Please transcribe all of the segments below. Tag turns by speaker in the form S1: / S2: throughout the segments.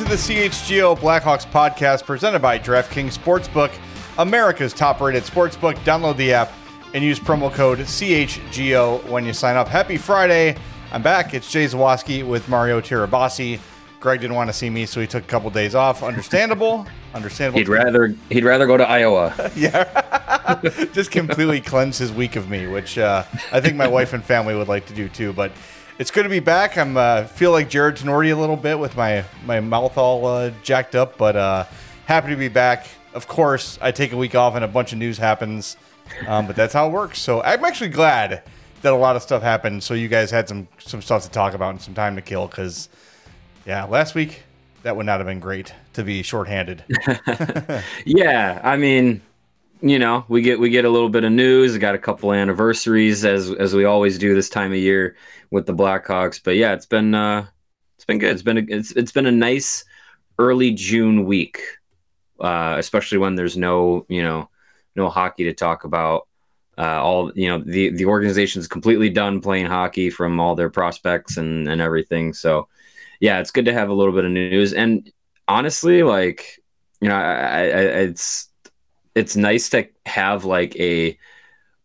S1: into the CHGO Blackhawks podcast presented by DraftKings Sportsbook, America's top rated sportsbook. Download the app and use promo code CHGO when you sign up. Happy Friday. I'm back. It's Jay Zawaski with Mario Tirabassi. Greg didn't want to see me, so he took a couple days off. Understandable. Understandable.
S2: He'd rather he'd rather go to Iowa.
S1: yeah. Just completely cleanse his week of me, which uh, I think my wife and family would like to do too. But it's good to be back. I'm uh, feel like Jarred Tinordi a little bit with my my mouth all uh, jacked up, but uh, happy to be back. Of course, I take a week off and a bunch of news happens, um, but that's how it works. So I'm actually glad that a lot of stuff happened. So you guys had some some stuff to talk about and some time to kill because yeah, last week that would not have been great to be shorthanded.
S2: yeah, I mean, you know, we get we get a little bit of news. We got a couple anniversaries as as we always do this time of year with the Blackhawks. But yeah, it's been uh, it's been good. It's been a, it's it's been a nice early June week, uh, especially when there's no you know no hockey to talk about. Uh, all you know, the the organization's completely done playing hockey from all their prospects and and everything. So yeah, it's good to have a little bit of news. And honestly, like you know, I, I, it's it's nice to have like a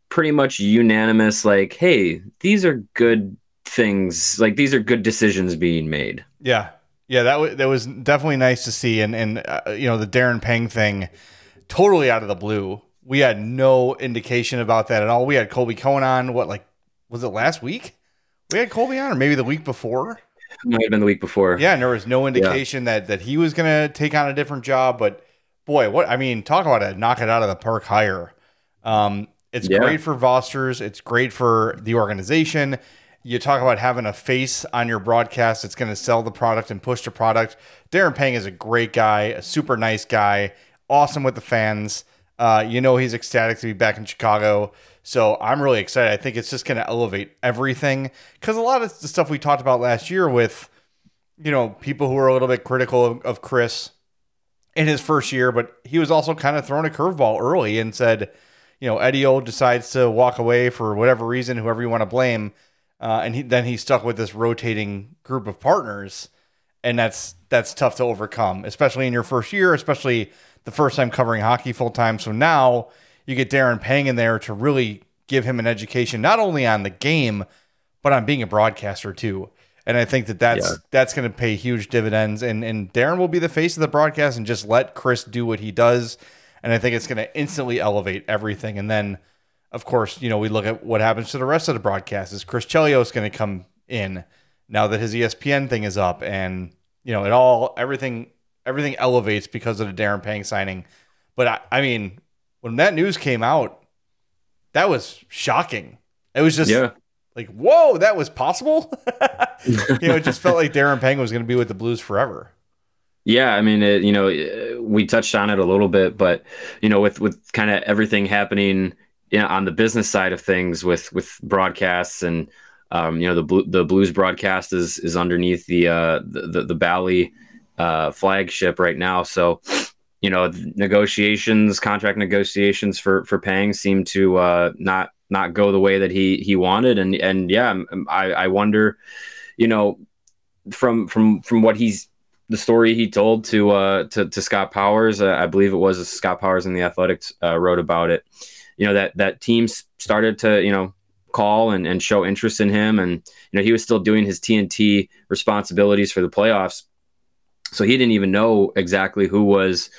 S2: pretty much unanimous like, hey, these are good things like these are good decisions being made.
S1: Yeah, yeah, that was that was definitely nice to see, and and uh, you know the Darren Pang thing, totally out of the blue. We had no indication about that at all. We had Colby Cohen on. What like was it last week? We had Colby on, or maybe the week before.
S2: Might have been the week before.
S1: Yeah, and there was no indication yeah. that that he was going to take on a different job. But boy, what I mean, talk about it, knock it out of the park hire. Um, it's yeah. great for Vosters. It's great for the organization you talk about having a face on your broadcast that's going to sell the product and push the product. Darren Pang is a great guy, a super nice guy, awesome with the fans. Uh, you know he's ecstatic to be back in Chicago. So I'm really excited. I think it's just going to elevate everything because a lot of the stuff we talked about last year with, you know, people who were a little bit critical of, of Chris in his first year, but he was also kind of thrown a curveball early and said, you know, Eddie O decides to walk away for whatever reason, whoever you want to blame uh, and he, then he's stuck with this rotating group of partners, and that's that's tough to overcome, especially in your first year, especially the first time covering hockey full time. So now you get Darren Pang in there to really give him an education, not only on the game, but on being a broadcaster too. And I think that that's yeah. that's going to pay huge dividends. And and Darren will be the face of the broadcast and just let Chris do what he does. And I think it's going to instantly elevate everything. And then of course, you know, we look at what happens to the rest of the broadcast. Is Chris Chelios going to come in now that his ESPN thing is up? And, you know, it all, everything, everything elevates because of the Darren Pang signing. But I, I mean, when that news came out, that was shocking. It was just yeah. Like, whoa, that was possible. you know, it just felt like Darren Pang was going to be with the Blues forever.
S2: Yeah, I mean, it, you know, we touched on it a little bit, but you know, with with kind of everything happening you know, on the business side of things with with broadcasts and um, you know the the blues broadcast is is underneath the uh, the, the, the Bally uh, flagship right now. So you know negotiations, contract negotiations for for Pang seem to uh, not not go the way that he he wanted, and and yeah, I I wonder, you know, from from from what he's the story he told to uh to, to Scott Powers, uh, I believe it was Scott Powers in the Athletics uh, wrote about it. You know that that teams started to you know call and, and show interest in him. And you know he was still doing his tnt responsibilities for the playoffs. So he didn't even know exactly who was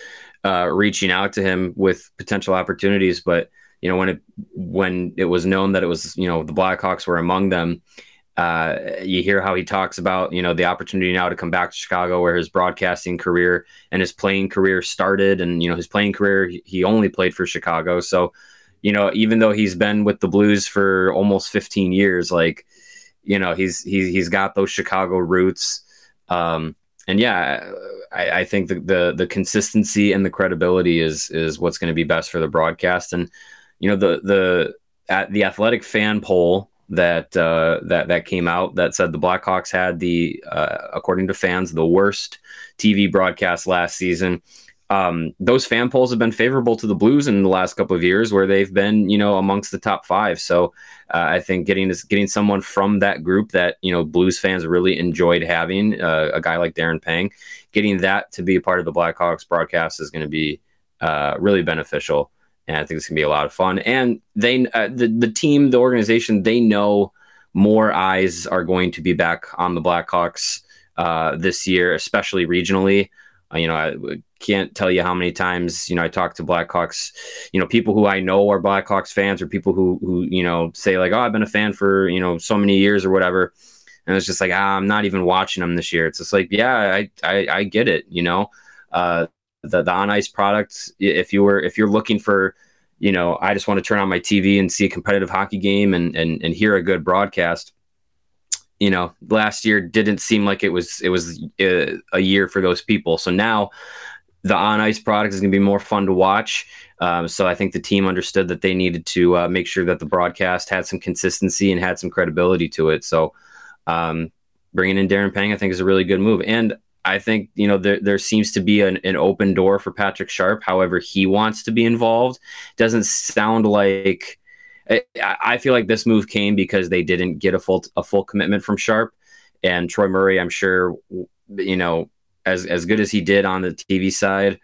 S2: uh, reaching out to him with potential opportunities. But you know when it when it was known that it was you know the blackhawks were among them uh, you hear how he talks about you know the opportunity now to come back to Chicago, where his broadcasting career and his playing career started, and you know his playing career he only played for Chicago. So you know, even though he's been with the Blues for almost 15 years, like, you know, he's he's he's got those Chicago roots. Um, and yeah, I, I think the, the the consistency and the credibility is is what's going to be best for the broadcast. And you know, the the at the athletic fan poll that uh, that that came out that said the Blackhawks had the uh, according to fans the worst TV broadcast last season um, those fan polls have been favorable to the Blues in the last couple of years, where they've been, you know, amongst the top five. So uh, I think getting this, getting someone from that group that you know Blues fans really enjoyed having, uh, a guy like Darren Pang, getting that to be a part of the Blackhawks broadcast is going to be uh, really beneficial. And I think it's to be a lot of fun. And they, uh, the, the team, the organization, they know more eyes are going to be back on the Blackhawks uh, this year, especially regionally. Uh, you know, I can't tell you how many times you know I talk to Blackhawks, you know, people who I know are Blackhawks fans, or people who who you know say like, oh, I've been a fan for you know so many years or whatever, and it's just like, ah, I'm not even watching them this year. It's just like, yeah, I I, I get it, you know, uh, the the on ice products. If you were if you're looking for you know, I just want to turn on my TV and see a competitive hockey game and and and hear a good broadcast you know last year didn't seem like it was it was a, uh, a year for those people. So now the on ice product is going to be more fun to watch. Um, so i think the team understood that they needed to uh, make sure that the broadcast had some consistency and had some credibility to it. So um, bringing in darren pang i think is a really good move. And i think you know there, there seems to be an, an open door for patrick sharp however he wants to be involved doesn't sound like I feel like this move came because they didn't get a full a full commitment from Sharp, and Troy Murray. I'm sure, you know, as as good as he did on the TV side,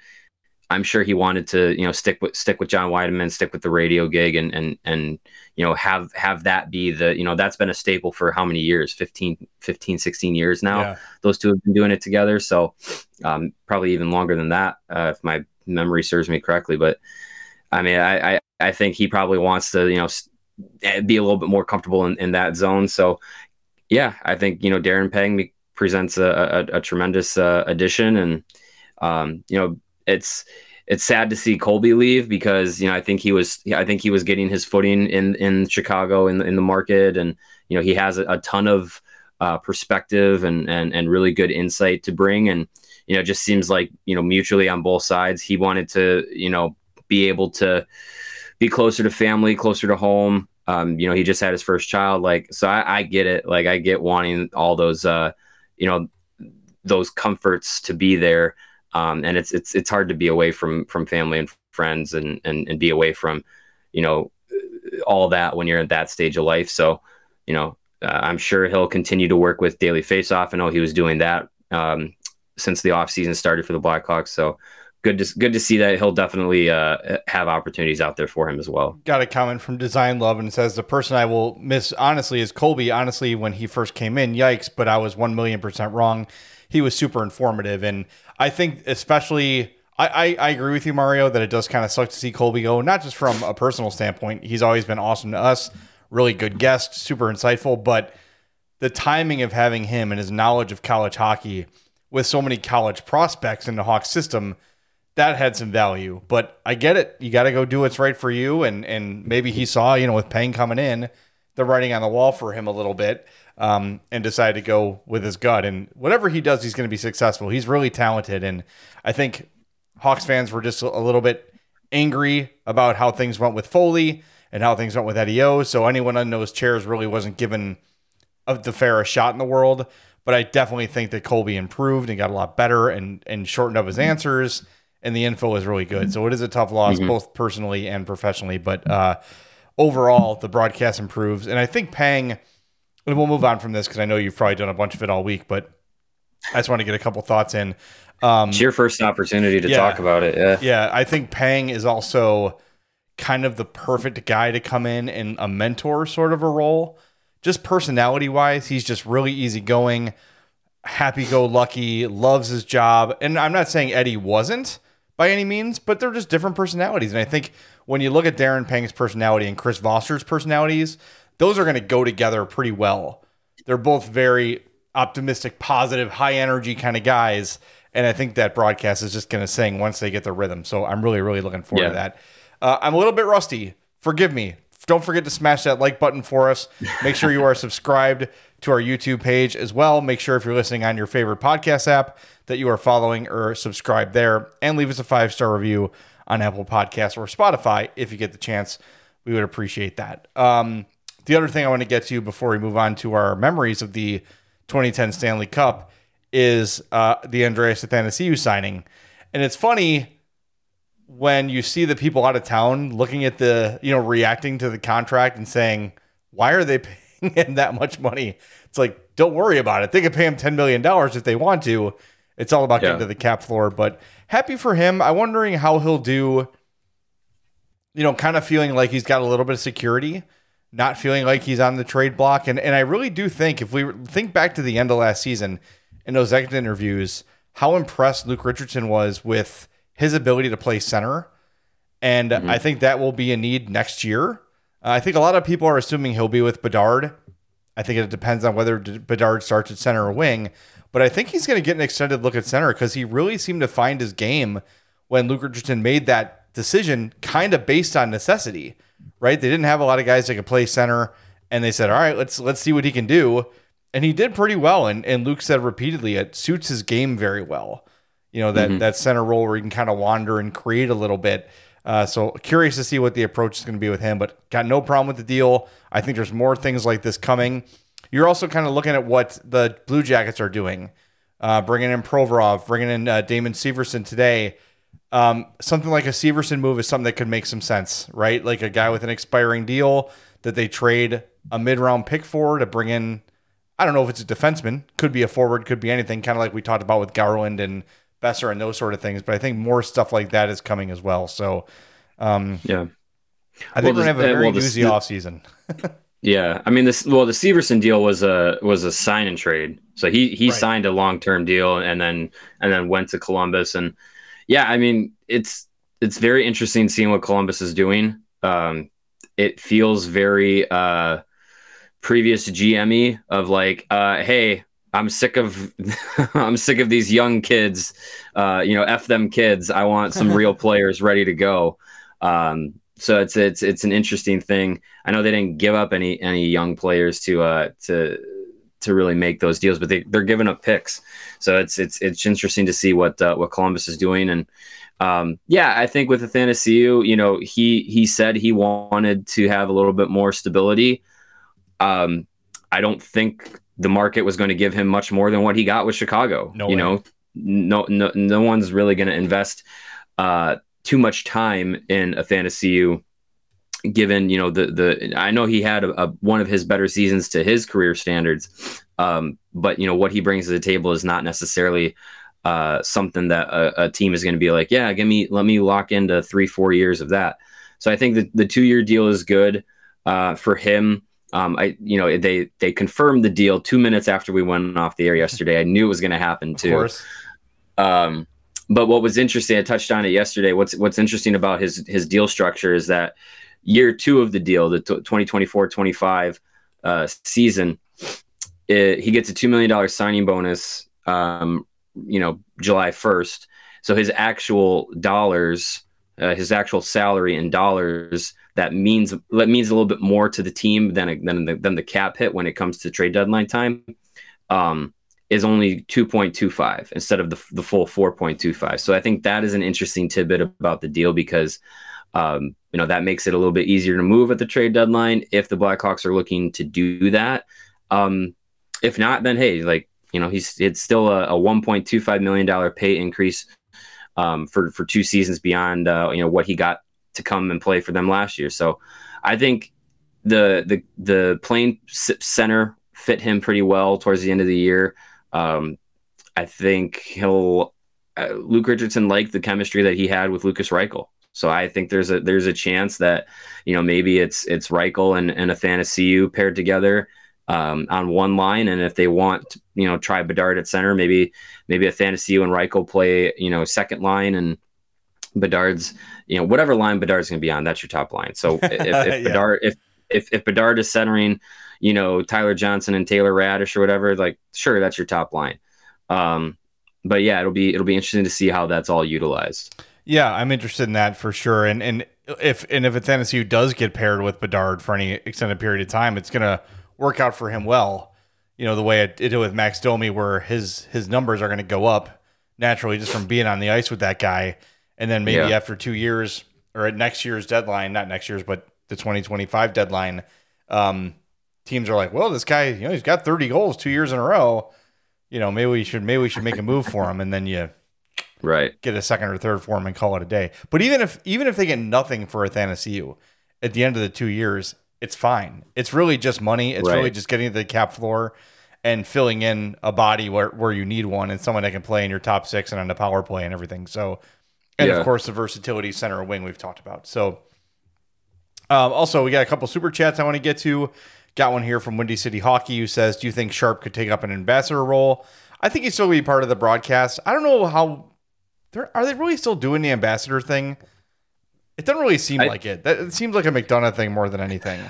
S2: I'm sure he wanted to, you know, stick with stick with John Wiedeman, stick with the radio gig, and and and you know have have that be the you know that's been a staple for how many years? 15 15 16 years now? Yeah. those two have been doing it together. So um, probably even longer than that uh, if my memory serves me correctly. But I mean, I, I, I think he probably wants to, you know, eh, be a little bit more comfortable in, in that zone. So, yeah, I think you know Darren Pang presents a, a, a tremendous uh, addition, and um, you know, it's it's sad to see Colby leave because you know I think he was I think he was getting his footing in in Chicago in in the market, and you know he has a, a ton of uh, perspective and and and really good insight to bring, and you know it just seems like you know mutually on both sides he wanted to you know be able to be closer to family, closer to home. Um, you know, he just had his first child. Like, so I, I get it. Like, I get wanting all those, uh, you know, those comforts to be there. Um, and it's it's it's hard to be away from from family and friends and and and be away from, you know, all that when you're at that stage of life. So, you know, uh, I'm sure he'll continue to work with Daily Faceoff. I know he was doing that um, since the off season started for the Blackhawks. So good to good to see that he'll definitely uh, have opportunities out there for him as well.
S1: Got a comment from Design Love and says the person I will miss honestly is Colby. Honestly, when he first came in, yikes! But I was one million percent wrong. He was super informative, and I think especially. I, I, I agree with you, Mario, that it does kind of suck to see Colby go, not just from a personal standpoint. He's always been awesome to us, really good guest, super insightful, but the timing of having him and his knowledge of college hockey with so many college prospects in the Hawks system that had some value. But I get it. You got to go do what's right for you. And and maybe he saw, you know, with Pang coming in, the writing on the wall for him a little bit, um, and decided to go with his gut. And whatever he does, he's going to be successful. He's really talented, and I think Hawks fans were just a little bit angry about how things went with Foley and how things went with Eddie O. So anyone on those chairs really wasn't given the fairest shot in the world. But I definitely think that Colby improved and got a lot better and and shortened up his answers and the info is really good. So it is a tough loss, mm-hmm. both personally and professionally. But uh, overall, the broadcast improves, and I think Pang. And we'll move on from this because I know you've probably done a bunch of it all week, but I just want to get a couple thoughts in.
S2: Um, it's your first opportunity to yeah, talk about it. Yeah,
S1: yeah. I think Pang is also kind of the perfect guy to come in in a mentor sort of a role. Just personality wise, he's just really easygoing, happy go lucky, loves his job. And I'm not saying Eddie wasn't, by any means, but they're just different personalities. And I think when you look at Darren Pang's personality and Chris Voster's personalities, those are going to go together pretty well. They're both very optimistic, positive, high energy kind of guys. And I think that broadcast is just going to sing once they get the rhythm. So I'm really, really looking forward yeah. to that. Uh, I'm a little bit rusty. Forgive me. Don't forget to smash that like button for us. Make sure you are subscribed to our YouTube page as well. Make sure if you're listening on your favorite podcast app that you are following or subscribe there and leave us a five star review on Apple Podcasts or Spotify if you get the chance. We would appreciate that. Um, the other thing I want to get to before we move on to our memories of the 2010 Stanley Cup is uh, the Andreas Athanasiou signing. And it's funny when you see the people out of town looking at the, you know, reacting to the contract and saying, why are they paying him that much money? It's like, don't worry about it. They could pay him $10 million if they want to It's all about yeah. getting to the cap floor. But happy for him. I'm wondering how he'll do. You know, kind of feeling like he's got a little bit of security, not feeling like he's on the trade block. And and I really do think if we think back to the end of last season in those exit interviews, how impressed Luke Richardson was with his ability to play center. And mm-hmm. I think that will be a need next year. Uh, I think a lot of people are assuming he'll be with Bedard. I think it depends on whether Bedard starts at center or wing. But I think he's going to get an extended look at center because he really seemed to find his game when Luke Richardson made that decision kind of based on necessity, right? They didn't have a lot of guys that could play center, and they said, "All right, let's let's see what he can do." And he did pretty well. And and Luke said repeatedly, it suits his game very well. You know that mm-hmm. that center role where he can kind of wander and create a little bit. Uh, so curious to see what the approach is going to be with him, but got no problem with the deal. I think there's more things like this coming. You're also kind of looking at what the Blue Jackets are doing, uh, bringing in Provorov, bringing in uh, Damon Severson today. Um, something like a Severson move is something that could make some sense, right? Like a guy with an expiring deal that they trade a mid round pick for to bring in. I don't know if it's a defenseman, could be a forward, could be anything, kind of like we talked about with Garland and Boeser and those sort of things. But I think more stuff like that is coming as well. So, um,
S2: yeah,
S1: I think well, we're gonna have a very well, easy off season.
S2: Yeah, I mean this. Well, the Severson deal was a was a sign and trade. So he he right. signed a long term deal and then and then went to Columbus. And yeah, I mean it's it's very interesting seeing what Columbus is doing. Um, it feels very uh, previous GME of like, uh, hey, I'm sick of I'm sick of these young kids. Uh, you know, f them kids. I want some real players ready to go. Um, so it's it's it's an interesting thing. I know they didn't give up any any young players to uh to to really make those deals, but they they're giving up picks. So it's it's it's interesting to see what uh, what Columbus is doing and. Um, yeah, I think with Athanasiou, you know, he he said he wanted to have a little bit more stability. Um, I don't think the market was going to give him much more than what he got with Chicago. No you way. know, no, no, no one's really going to invest uh, too much time in Athanasiou given you know the the I know he had a, a, one of his better seasons to his career standards, um, but you know what he brings to the table is not necessarily uh, something that a, a team is going to be like, yeah, give me let me lock into three four years of that. So I think that the two year deal is good uh, for him. Um, I you know they they confirmed the deal two minutes after we went off the air yesterday. I knew it was going to happen too. Um, but what was interesting, I touched on it yesterday. What's what's interesting about his his deal structure is that year two of the deal, the 2024-25 uh, season, it, he gets a two million dollar signing bonus. Um, you know, July first. So his actual dollars, uh, his actual salary in dollars, that means that means a little bit more to the team than than the, than the cap hit when it comes to trade deadline time. Um, is only 2.25 instead of the, the full 4.25. So I think that is an interesting tidbit about the deal because, um, you know, that makes it a little bit easier to move at the trade deadline if the Blackhawks are looking to do that. Um, if not, then hey, like, you know, he's it's still a, a $1.25 million pay increase um, for, for two seasons beyond, uh, you know, what he got to come and play for them last year. So I think the, the, the playing center fit him pretty well towards the end of the year. Um, I think he'll uh, Luke Richardson liked the chemistry that he had with Lukas Reichel. So I think there's a there's a chance that you know maybe it's it's Reichel and, and a Athanasiou paired together um, on one line, and if they want to, you know try Bedard at center, maybe maybe a Athanasiou and Reichel play you know second line and Bedard's you know whatever line Bedard's going to be on, that's your top line. So if, if yeah. Bedard if, if if Bedard is centering you know, Tyler Johnson and Taylor Raddysh or whatever, like sure, that's your top line. Um, but yeah, it'll be it'll be interesting to see how that's all utilized.
S1: Yeah, I'm interested in that for sure. And and if and if Athanasiou does get paired with Bedard for any extended period of time, it's gonna work out for him well. You know, the way it, it did with Max Domi, where his his numbers are gonna go up naturally just from being on the ice with that guy. And then maybe yeah. after two years or at next year's deadline, not next year's, but the 2025 deadline, um, teams are like, well, this guy, you know, he's got 30 goals two years in a row. You know, maybe we should maybe we should make a move for him, and then you
S2: right
S1: get a second or third for him and call it a day. But even if even if they get nothing for Athanasiou at the end of the two years, it's fine. It's really just money. It's right. really just getting to the cap floor and filling in a body where, where you need one and someone that can play in your top six and on the power play and everything. So, and yeah. of course the versatility center wing we've talked about. So, um, also we got a couple super chats I want to get to. Got one here from Windy City Hockey who says, "Do you think Sharp could take up an ambassador role?" I think he's still be part of the broadcast. I don't know how. Are they really still doing the ambassador thing? It doesn't really seem I, like it. That, it seems like a McDonough thing more than anything.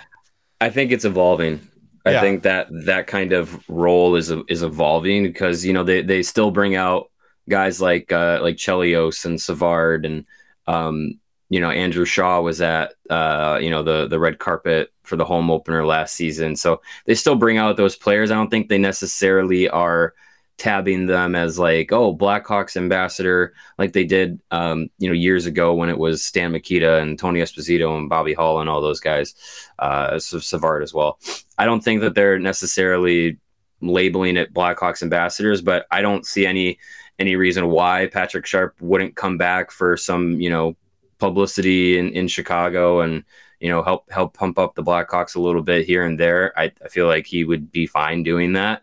S2: I think it's evolving. I yeah. think that that kind of role is is evolving because you know they, they still bring out guys like uh, like Chelios and Savard and um, you know Andrew Shaw was at uh, you know the the red carpet for the home opener last season, so they still bring out those players. I don't think they necessarily are tabbing them as like oh Blackhawks ambassador like they did um, you know years ago when it was Stan Mikita and Tony Esposito and Bobby Hull and all those guys, uh, Savard as well. I don't think that they're necessarily labeling it Blackhawks ambassadors, but I don't see any any reason why Patrick Sharp wouldn't come back for some you know publicity in, in Chicago and you know help help pump up the Blackhawks a little bit here and there. I, I feel like he would be fine doing that.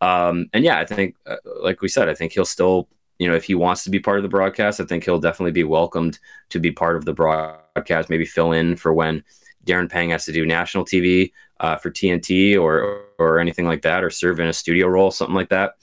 S2: Um, and yeah, I think, uh, like we said, I think he'll still, you know, if he wants to be part of the broadcast, I think he'll definitely be welcomed to be part of the broadcast. Maybe fill in for when Darren Pang has to do national TV uh, for TNT or or anything like that, or serve in a studio role, something like that.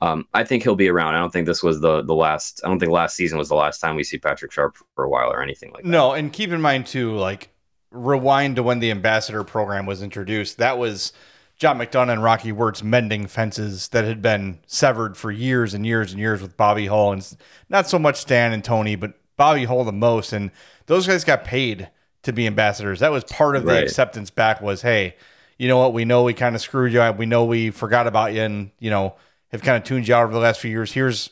S2: Um, I think he'll be around. I don't think this was the the last. I don't think last season was the last time we see Patrick Sharp for a while or anything like that.
S1: No, and keep in mind too, like rewind to when the ambassador program was introduced. That was John McDonough and Rocky Wirtz mending fences that had been severed for years and years and years with Bobby Hull and not so much Stan and Tony, but Bobby Hull the most. And those guys got paid to be ambassadors. That was part of the right. acceptance back was, hey, you know what? We know we kind of screwed you. Up. We know we forgot about you and, you know, have kind of tuned you out over the last few years. Here's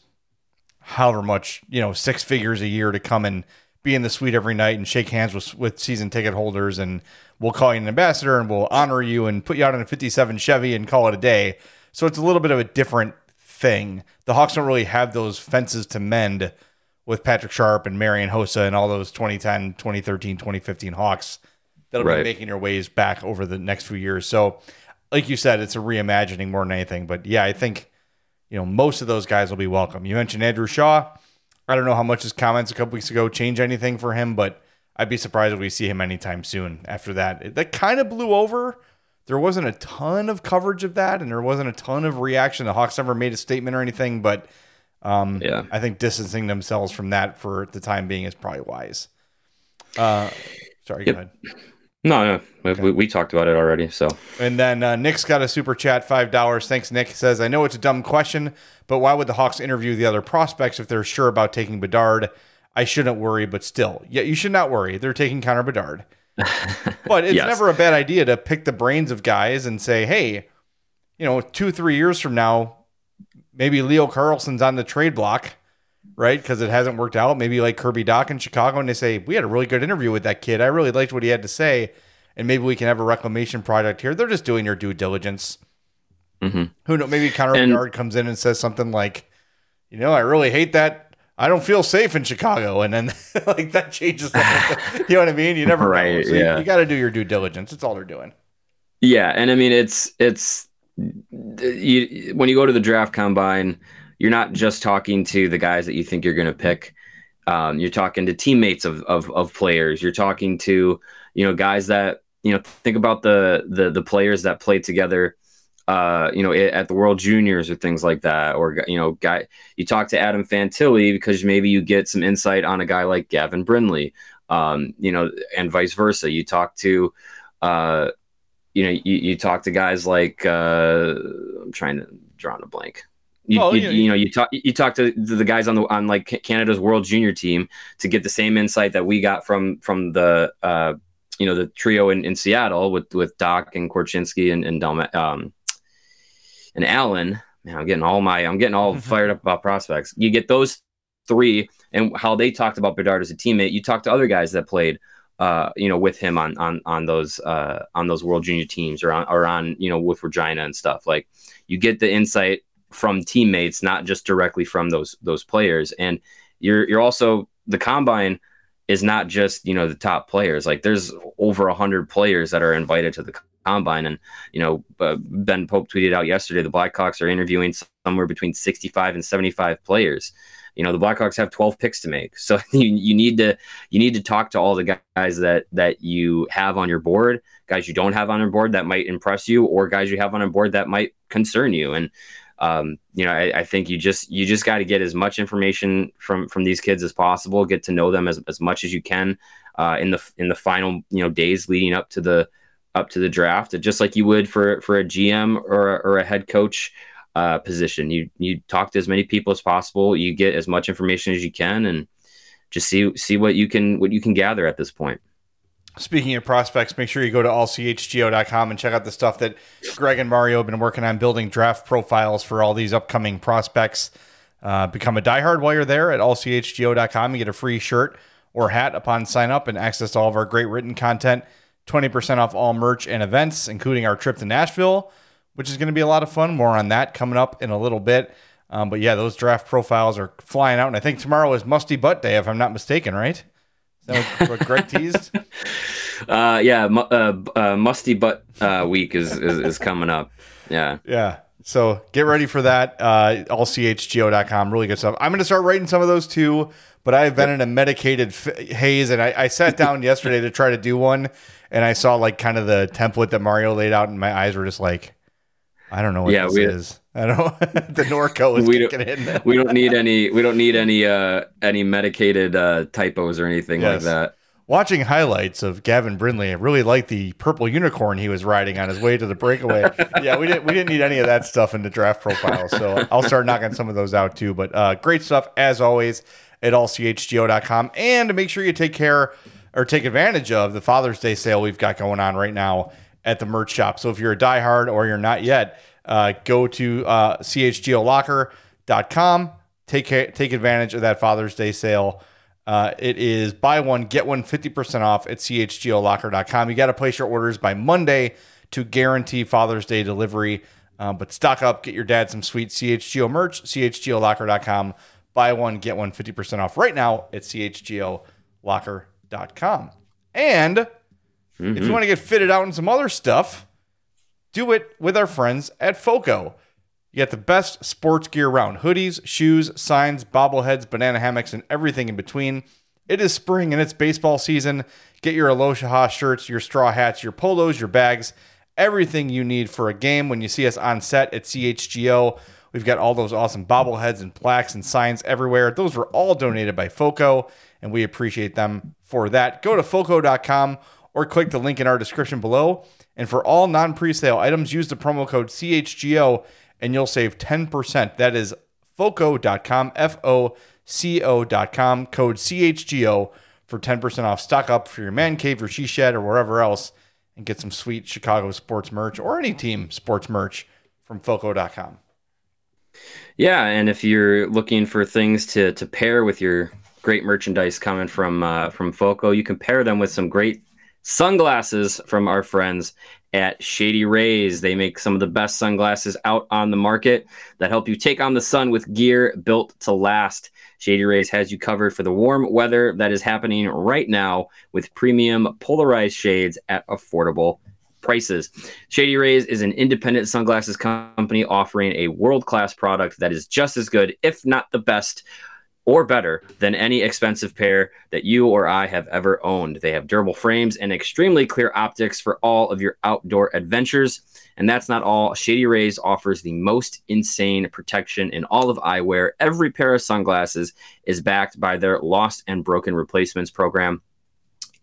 S1: however much, you know, six figures a year to come and be in the suite every night and shake hands with, with season ticket holders and we'll call you an ambassador and we'll honor you and put you out in a 57 Chevy and call it a day. So it's a little bit of a different thing. The Hawks don't really have those fences to mend with Patrick Sharp and Marian Hossa and all those 2010, 2013, 2015 Hawks that'll right. be making their ways back over the next few years. So, like you said, it's a reimagining more than anything. But yeah, I think you know most of those guys will be welcome. You mentioned Andrew Shaw. I don't know how much his comments a couple weeks ago change anything for him, but I'd be surprised if we see him anytime soon after that. That kind of blew over. There wasn't a ton of coverage of that, and there wasn't a ton of reaction. The Hawks never made a statement or anything, but um, yeah, I think distancing themselves from that for the time being is probably wise. Uh, sorry, yep. go ahead.
S2: No, no, okay. we, we, talked about it already. So,
S1: and then uh, Nick's got a super chat, five dollars. Thanks, Nick. Says, I know it's a dumb question, but why would the Hawks interview the other prospects if they're sure about taking Bedard? I shouldn't worry, but still, yeah, you should not worry. They're taking Connor Bedard. but it's yes. never a bad idea to pick the brains of guys and say, hey, you know, two, three years from now, maybe Leo Carlsson's on the trade block, right? Because it hasn't worked out. Maybe like Kirby Dach in Chicago, and they say, we had a really good interview with that kid. I really liked what he had to say. And maybe we can have a reclamation project here. They're just doing their due diligence. Mm-hmm. Who knows? Maybe Connor and, Bedard comes in and says something like, you know, I really hate that I don't feel safe in Chicago, and then like that changes. The, you know what I mean? You never right. So yeah. You, you got to do your due diligence. It's all they're doing.
S2: Yeah, and I mean it's it's you when you go to the draft combine, you're not just talking to the guys that you think you're going to pick. Um, you're talking to teammates of, of of players. You're talking to you know guys that you know think about the the the players that played together uh, you know, at the World Juniors or things like that, or you know, guy, you talk to Adam Fantilli because maybe you get some insight on a guy like Gavin Brindley, um, you know, and vice versa. You talk to, uh, you know, you, you talk to guys like uh, I'm trying to draw on a blank. You, oh, you, you, know, you talk you talk to the guys on the on like Canada's World Junior team to get the same insight that we got from from the uh, you know the trio in, in Seattle with with Dach and Korchinski and and Delma, um, and Allan, man, I'm getting all my, I'm getting all fired up about prospects. You get those three and how they talked about Bedard as a teammate. You talk to other guys that played, uh, you know, with him on on on those uh, on those World Junior teams or on or on you know with Regina and stuff. Like you get the insight from teammates, not just directly from those those players. And you're you're also the combine is not just you know the top players. Like there's over a hundred players that are invited to the combine. And, you know, uh, Ben Pope tweeted out yesterday the Blackhawks are interviewing somewhere between 65 and 75 players. You know, the Blackhawks have 12 picks to make. So you, you need to you need to talk to all the guys that that you have on your board, guys you don't have on your board that might impress you, or guys you have on a board that might concern you. And um, you know, I, I, think you just you just got to get as much information from from these kids as possible, get to know them as, as much as you can uh, in the in the final you know days leading up to the up to the draft, just like you would for for a GM or or a head coach uh, position. You you talk to as many people as possible. You get as much information as you can, and just see see what you can what you can gather at this point.
S1: Speaking of prospects, make sure you go to allchgo.com and check out the stuff that Greg and Mario have been working on building draft profiles for all these upcoming prospects. Uh, become a diehard while you're there at allchgo.com. You get a free shirt or hat upon sign up and access to all of our great written content. 20% off all merch and events, including our trip to Nashville, which is going to be a lot of fun. More on that coming up in a little bit. Um, but yeah, those draft profiles are flying out. And I think tomorrow is Musty Butt Day, if I'm not mistaken, right? That what, what Greg teased?
S2: Uh, yeah, mu- uh, uh, Musty Butt uh, Week is, is, is coming up. Yeah.
S1: Yeah. So get ready for that. Uh, allchgo.com. Really good stuff. I'm going to start writing some of those too, but I've been in a medicated f- haze. And I, I sat down yesterday to try to do one. And I saw like kind of the template that Mario laid out, and my eyes were just like, I don't know what yeah, this we, is. I don't. the Norco is
S2: we
S1: kicking
S2: in. we don't need any. We don't need any. Uh, any medicated uh, typos or anything yes. like that.
S1: Watching highlights of Gavin Brindley, I really liked the purple unicorn he was riding on his way to the breakaway. yeah, we didn't. We didn't need any of that stuff in the draft profile, so I'll start knocking some of those out too. But uh, great stuff as always at allchgo.com, and make sure you take care or take advantage of the Father's Day sale we've got going on right now at the merch shop. So if you're a diehard or you're not yet, uh, go to uh, chgolocker.com. Take take advantage of that Father's Day sale. Uh, it is buy one get one 50% off at chgolocker.com. You got to place your orders by Monday to guarantee Father's Day delivery. Uh, but stock up, get your dad some sweet CHGO merch. chgolocker.com. Buy one get one 50% off right now at chgolocker.com. And Mm-hmm. If you mm-hmm. want to get fitted out in some other stuff, do it with our friends at FOCO. You get the best sports gear around hoodies, shoes, signs, bobbleheads, banana hammocks, and everything in between. It is spring and it's baseball season. Get your Aloha shirts, your straw hats, your polos, your bags, everything you need for a game when you see us on set at CHGO. We've got all those awesome bobbleheads and plaques and signs everywhere. Those were all donated by FOCO, and we appreciate them for that. Go to FOCO.com or click the link in our description below. And for all non presale items, use the promo code CHGO and you'll save 10%. That is foco.com, F O C O.com, code CHGO for 10% off. Stock up for your man cave, your she shed, or wherever else, and get some sweet Chicago sports merch or any team sports merch from foco.com.
S2: Yeah, and if you're looking for things to to pair with your great merchandise coming from uh, from Foco, you can pair them with some great sunglasses from our friends at Shady Rays. They make some of the best sunglasses out on the market that help you take on the sun with gear built to last. Shady Rays has you covered for the warm weather that is happening right now with premium polarized shades at affordable prices. Shady Rays is an independent sunglasses company offering a world class product that is just as good, if not the best or better than any expensive pair that you or I have ever owned. They have durable frames and extremely clear optics for all of your outdoor adventures. And that's not all. Shady Rays offers the most insane protection in all of eyewear. Every pair of sunglasses is backed by their lost and broken replacements program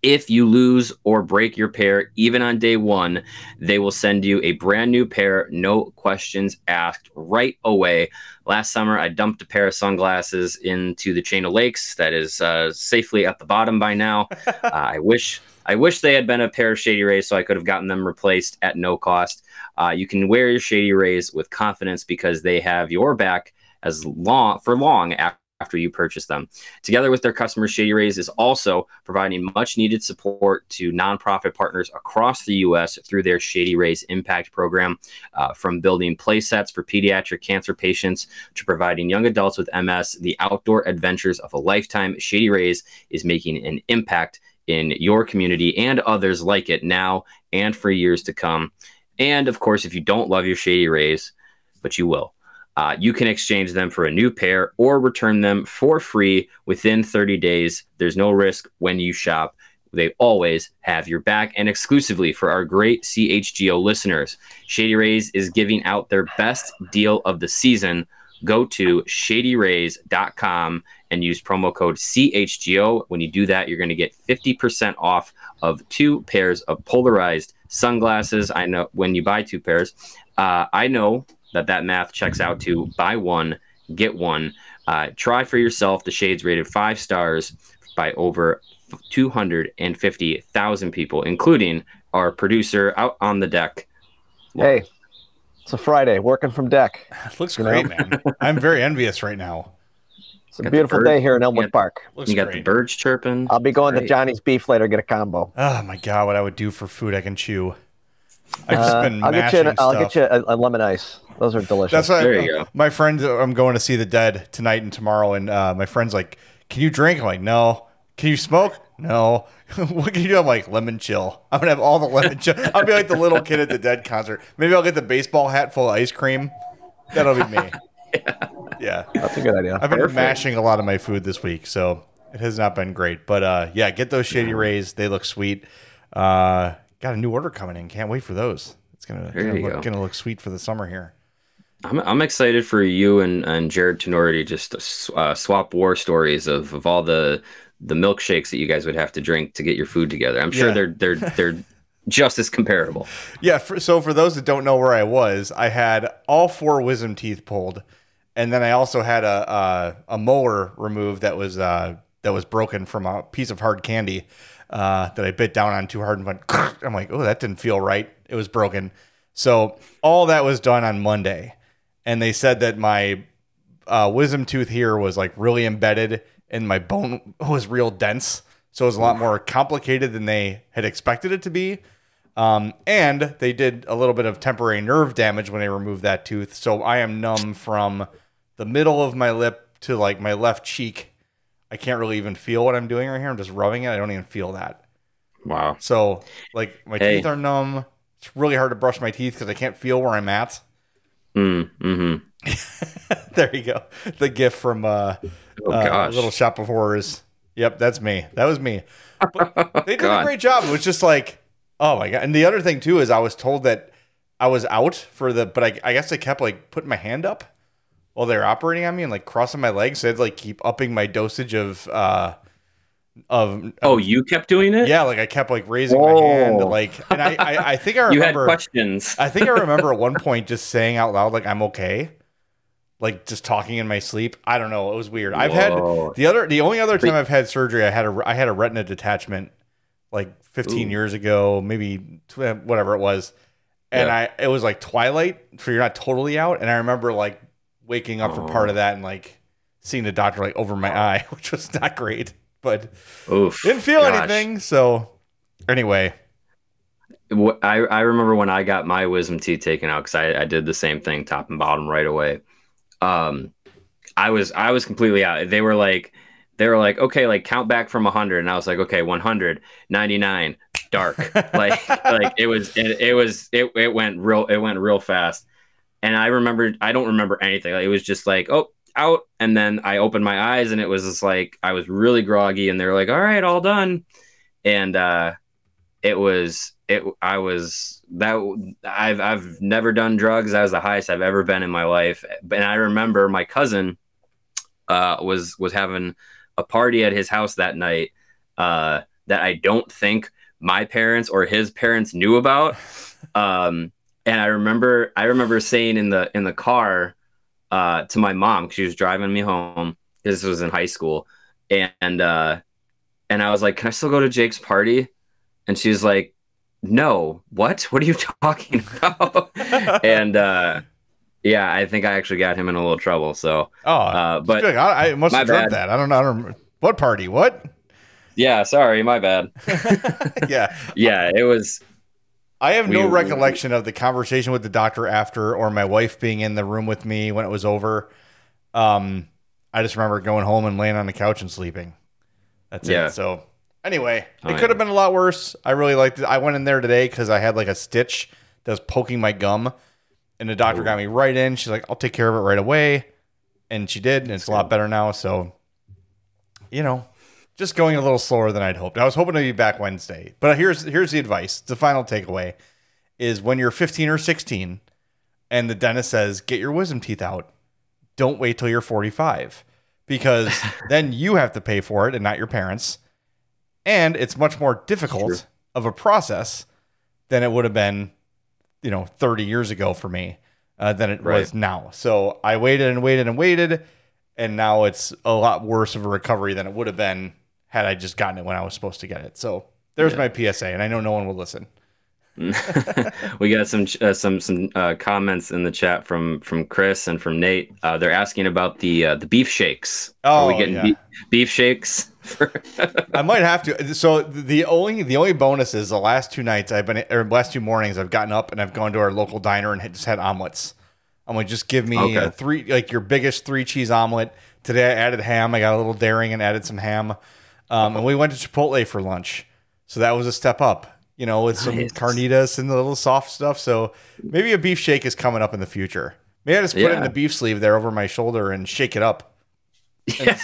S2: if you lose or break your pair, even on day one, they will send you a brand new pair, no questions asked, right away. Last summer, I dumped a pair of sunglasses into the chain of lakes that is uh, safely at the bottom by now. uh, I wish. I wish they had been a pair of Shady Rays so I could have gotten them replaced at no cost. Uh, you can wear your Shady Rays with confidence because they have your back as long for long after after you purchase them. Together with their customers, Shady Rays is also providing much needed support to nonprofit partners across the U.S. through their Shady Rays Impact Program, uh, from building play sets for pediatric cancer patients to providing young adults with MS the outdoor adventures of a lifetime. Shady Rays is making an impact in your community and others like it now and for years to come. And of course, if you don't love your Shady Rays, but you will, uh, you can exchange them for a new pair or return them for free within 30 days. There's no risk when you shop. They always have your back. And exclusively for our great CHGO listeners, Shady Rays is giving out their best deal of the season. Go to shadyrays.com and use promo code CHGO. When you do that, you're going to get 50% off of two pairs of polarized sunglasses. I know when you buy two pairs, uh, I know that that math checks out to buy one, get one. Uh, try for yourself. The shades rated five stars by over 250,000 people, including our producer out on the deck.
S3: Hey, it's a Friday, working from deck.
S1: looks great, know? man. I'm very envious right now.
S3: It's a beautiful day here in Elmwood
S2: got,
S3: Park.
S2: you got great. the birds chirping.
S3: I'll be going to Johnny's Beef later, get a combo.
S1: Oh my god, what I would do for food I can chew. I've just
S3: uh,
S1: been
S3: I'll
S1: get
S3: you. An, I'll get you a, a, lemon ice. Those are delicious.
S1: That's what
S2: there
S1: I,
S2: you go.
S1: My friend, I'm going to see the Dead tonight and tomorrow, and uh, my friend's like, "Can you drink?" I'm like, "No." Can you smoke? No. what can you do? I'm like lemon chill. I'm gonna have all the lemon chill. I'll be like the little kid at the Dead concert. Maybe I'll get the baseball hat full of ice cream. That'll be me. yeah. yeah.
S3: That's a good idea.
S1: I've been Perfect. mashing a lot of my food this week, so it has not been great. But uh, yeah, get those shady rays. They look sweet. Uh, got a new order coming in. Can't wait for those. It's gonna, gonna look, go. gonna look sweet for the summer here.
S2: I'm, I'm excited for you and, and Jarred Tinordi just to uh, swap war stories of, of all the the milkshakes that you guys would have to drink to get your food together. I'm sure yeah. they're they're they're just as comparable.
S1: Yeah. For, so for those that don't know where I was, I had all four wisdom teeth pulled, and then I also had a a, a molar removed that was uh, that was broken from a piece of hard candy uh, that I bit down on too hard and went. I'm like, oh, that didn't feel right. It was broken. So all that was done on Monday and they said that my uh, wisdom tooth here was like really embedded and my bone was real dense. So it was a lot more complicated than they had expected it to be. Um, and they did a little bit of temporary nerve damage when they removed that tooth. So I am numb from the middle of my lip to like my left cheek. I can't really even feel what I'm doing right here. I'm just rubbing it. I don't even feel that.
S2: Wow.
S1: So like my hey. teeth are numb. It's really hard to brush my teeth because I can't feel where I'm at.
S2: Mm, mm-hmm.
S1: there you go. The gift from uh, oh, uh, Little Shop of Horrors. Yep, that's me. That was me. But they did a great job. It was just like, oh my god. And the other thing too is I was told that I was out for the, but I, I guess I kept like putting my hand up while they were operating on me and like crossing my legs. So I had to like keep upping my dosage of uh of
S2: oh you kept doing it
S1: yeah like i kept like raising Whoa. my hand like and I, I i think i remember
S2: you had questions
S1: i think i remember at one point just saying out loud like i'm okay like just talking in my sleep i don't know it was weird Whoa. i've had the other the only other time i've had surgery i had a i had a retina detachment like 15 Ooh. years ago maybe whatever it was and yeah. i it was like twilight so you're not totally out and i remember like waking up oh. for part of that and like seeing the doctor like over my eye which was not great but
S2: Oof,
S1: didn't feel gosh. anything. So anyway,
S2: I I remember when I got my wisdom teeth taken out because I, I did the same thing, top and bottom, right away. Um, I was I was completely out. They were like they were like okay, like count back from 100, and I was like okay, 100, 99, dark. like like it was it, it was it it went real it went real fast. And I remember I don't remember anything. Like, it was just like oh out and then I opened my eyes and it was just like I was really groggy and they were like, "All right, all done." And uh it was it I was that I've I've never done drugs. That was the highest I've ever been in my life. And I remember my cousin uh was was having a party at his house that night uh that I don't think my parents or his parents knew about. Um and I remember I remember saying in the in the car uh, to my mom. She was driving me home. This was in high school, and uh, and I was like, "Can I still go to Jake's party?" And she's like, "No, what? What are you talking about?" and uh, yeah, I think I actually got him in a little trouble. So,
S1: oh, uh, but I, I, must have dreamt that. I don't know. I don't What party? What?
S2: Yeah, sorry, my bad.
S1: yeah,
S2: yeah, it was
S1: I have no we, recollection of the conversation with the doctor after, or my wife being in the room with me when it was over. Um, I just remember going home and laying on the couch and sleeping. That's yeah. it. So Anyway, oh, it could have been a lot worse. I really liked it. I went in there today because I had like a stitch that was poking my gum, and the doctor Ooh. got me right in. She's like, "I'll take care of it right away," and she did, and it's a lot better now. So, you know, just going a little slower than I'd hoped. I was hoping to be back Wednesday, but here's here's the advice. The final takeaway is when you're 15 or 16, and the dentist says, "Get your wisdom teeth out." Don't wait till you're 45 because then you have to pay for it and not your parents and it's much more difficult sure. of a process than it would have been, you know, 30 years ago for me uh, than it right. was now. So I waited and waited and waited, and now it's a lot worse of a recovery than it would have been had I just gotten it when I was supposed to get it. So there's yeah. my PSA, and I know no one will listen.
S2: we got some uh, some some uh, comments in the chat from from Chris and from Nate. Uh, they're asking about the uh, the beef shakes.
S1: Oh,
S2: Are we getting
S1: yeah.
S2: beef, beef shakes?
S1: I might have to. So the only the only bonus is the last two nights I've been or last two mornings I've gotten up and I've gone to our local diner and just had omelets. I'm like, just give me okay. three like your biggest three cheese omelet. Today I added ham. I got a little daring and added some ham. Um, and we went to Chipotle for lunch, so that was a step up you know, with some carnitas and the little soft stuff. So maybe a beef shake is coming up in the future. Maybe I just put yeah. it in the beef sleeve there over my shoulder and shake it up. Yeah.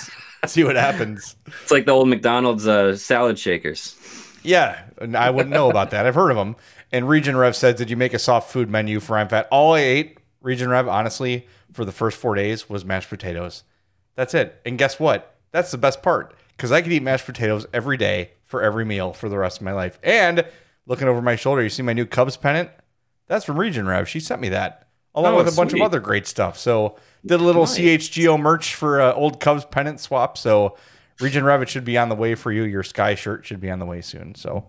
S1: see what happens.
S2: It's like the old McDonald's uh, salad shakers.
S1: Yeah, I wouldn't know about that. I've heard of them. And Region Rev said, "Did you make a soft food menu for I'm fat?" All I ate, Region Rev, honestly, for the first four days was mashed potatoes. That's it. And guess what? That's the best part because I could eat mashed potatoes every day for every meal for the rest of my life. And looking over my shoulder, you see my new Cubs pennant? That's from Region Rev. She sent me that along oh, with a sweet. bunch of other great stuff. So did a little nice. CHGO merch for uh, old Cubs pennant swap. So Region Rev, it should be on the way for you. Your Sky shirt should be on the way soon. So,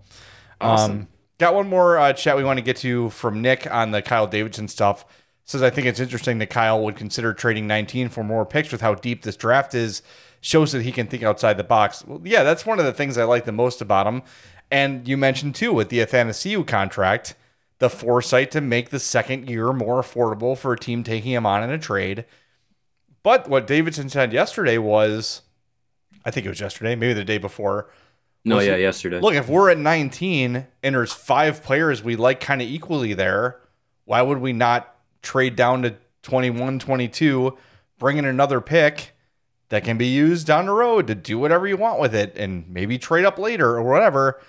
S1: awesome. um, got one more uh, chat we want to get to from Nick on the Kyle Davidson stuff. Says I think it's interesting that Kyle would consider trading 19 for more picks with how deep this draft is. Shows that he can think outside the box. Well, yeah, that's one of the things I like the most about him. And you mentioned too with the Athanasiou contract, the foresight to make the second year more affordable for a team taking him on in a trade. But what Davidson said yesterday was, I think it was yesterday, maybe the day before.
S2: No, yeah, yesterday.
S1: Look, if we're at 19 and there's five players we like kind of equally there, why would we not trade down to 21, 22, bring in another pick? that can be used down the road to do whatever you want with it and maybe trade up later or whatever.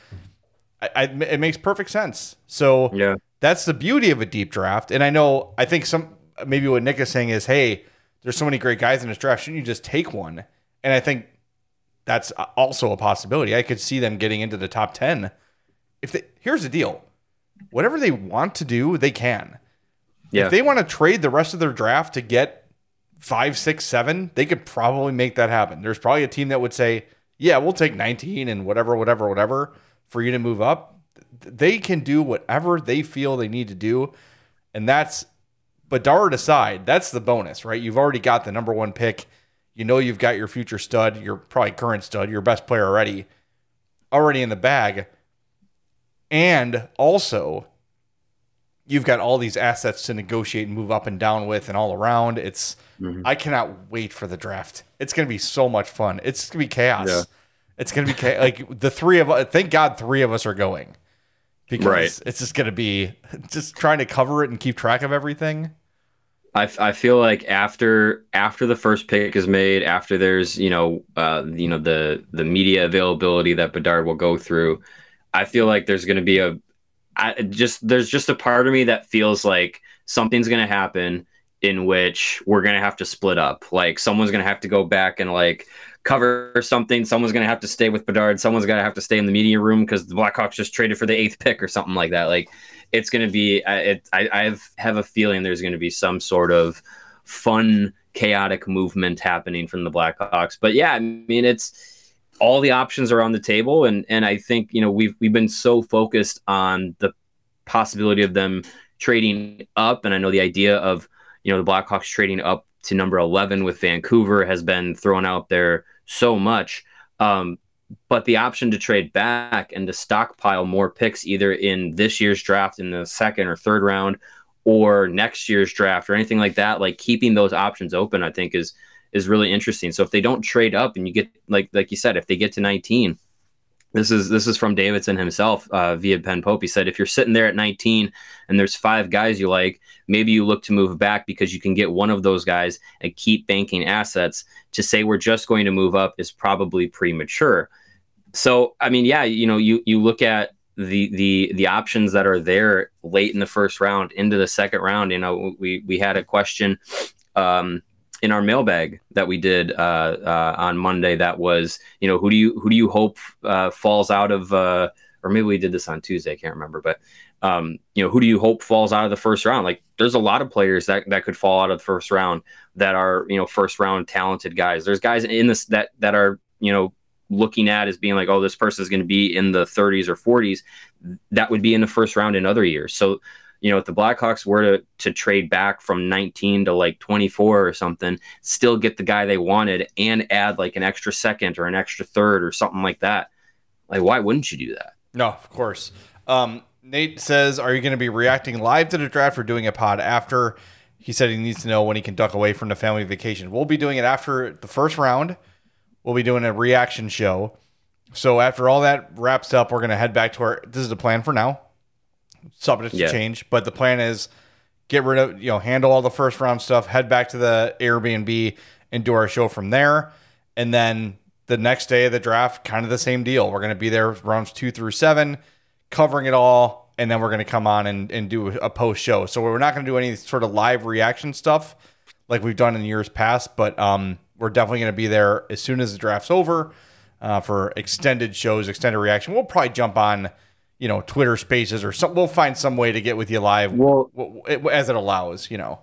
S1: I, I, it makes perfect sense. So
S2: yeah,
S1: that's the beauty of a deep draft. And I know, I think some maybe what Nick is saying is, hey, there's so many great guys in this draft. Shouldn't you just take one? And I think that's also a possibility. I could see them getting into the top 10. If they, here's the deal whatever they want to do, they can. Yeah. If they want to trade the rest of their draft to get five, six, seven, they could probably make that happen. There's probably a team that would say, yeah, we'll take 19 and whatever, whatever, whatever for you to move up. They can do whatever they feel they need to do. And that's, Bedard aside, that's the bonus, right? You've already got the number one pick. You know you've got your future stud, your probably current stud, your best player already, already in the bag. And also, you've got all these assets to negotiate and move up and down with and all around. It's mm-hmm. I cannot wait for the draft. It's gonna be so much fun. It's gonna be chaos. Yeah. It's gonna be cha- like the three of us. Thank God, three of us are going because right. it's just gonna be just trying to cover it and keep track of everything.
S2: I, I feel like after after the first pick is made, after there's you know uh, you know the the media availability that Bedard will go through, I feel like there's going to be a I just there's just a part of me that feels like something's to happen in which we're to have to split up. Like someone's to have to go back and like cover something. Someone's to have to stay with Bedard. Someone's to have to stay in the media room because the Blackhawks just traded for the eighth pick or something like that. Like it's to be, it, I, I have, have a feeling there's to be some sort of fun, chaotic movement happening from the Blackhawks. But yeah, I mean, it's, all the options are on the table. And and I think you know we've we've been so focused on the possibility of them trading up. And I know the idea of you know the Blackhawks trading up to number 11 with Vancouver has been thrown out there so much. Um, but the option to trade back and to stockpile more picks either in this year's draft in the second or third round or next year's draft or anything like that like keeping those options open I think is is really interesting. So if they don't trade up and you get like like you said, if they get to 19 This is this is from Davidson himself uh, via Ben Pope. He said, if you're sitting there at 19 and there's five guys you like, maybe you look to move back because you can get one of those guys and keep banking assets. To say we're just going to move up is probably premature. So, I mean, yeah, you know, you you look at the the the options that are there late in the first round into the second round. You know, we we had a question. Um, in our mailbag that we did uh, uh, on Monday. That was, you know, who do you who do you hope uh, falls out of, uh, or maybe we did this on Tuesday. I can't remember, but um, you know, who do you hope falls out of the first round? Like, there's a lot of players that that could fall out of the first round that are, you know, first round talented guys. There's guys in this that that are, you know, looking at as being like, oh, this person is going to be in the 30s or 40s. That would be in the first round in other years. So you know, if the Blackhawks were to, to trade back from 19 to like 24 or something, still get the guy they wanted and add like an extra second or an extra third or something like that, like why wouldn't you do that?
S1: No, of course. Um, Nate says, "Are you going to be reacting live to the draft or doing a pod after?" He said he needs to know when he can duck away from the family vacation. We'll be doing it after the first round. We'll be doing a reaction show. So after all that wraps up, we're going to head back to our. This is the plan for now subject to yeah. change. But the plan is get rid of, you know, handle all the first round stuff, head back to the Airbnb and do our show from there. And then the next day of the draft, kind of the same deal. We're going to be there rounds two through seven, covering it all. And then we're going to come on and, and do a post show. So we're not going to do any sort of live reaction stuff like we've done in years past, but um, we're definitely going to be there as soon as the draft's over uh, for extended shows, extended reaction. We'll probably jump on you know, Twitter Spaces or some. We'll find some way to get with you live. Well, as it allows, you know.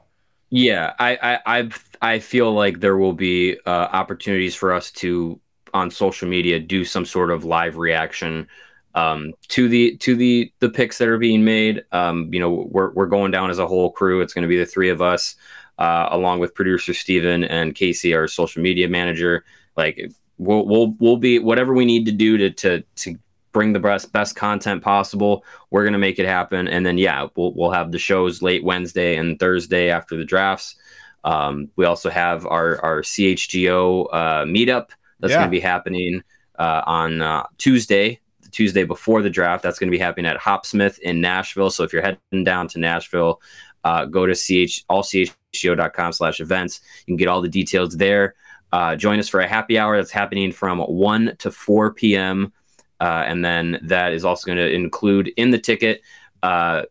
S2: Yeah, I I I, I feel like there will be uh, opportunities for us to on social media do some sort of live reaction um, to the to the the picks that are being made. Um, you know, we're we're going down as a whole crew. It's going to be the three of us, uh, along with producer Steven and Casey, our social media manager. Like we'll we'll we'll be whatever we need to do to to to bring the best best content possible. We're gonna make it happen, and then yeah, we'll we'll have the shows late Wednesday and Thursday after the drafts. Um, we also have our our CHGO uh, meetup that's yeah. gonna be happening uh, on uh, Tuesday, the Tuesday before the draft. That's gonna be happening at Hopsmith in Nashville. So if you're heading down to Nashville, uh, go to ch allchgo.com slash events. You can get all the details there. Uh, join us for a happy hour that's happening from 1 to 4 p.m. Uh, and then that is also going to include in the ticket uh,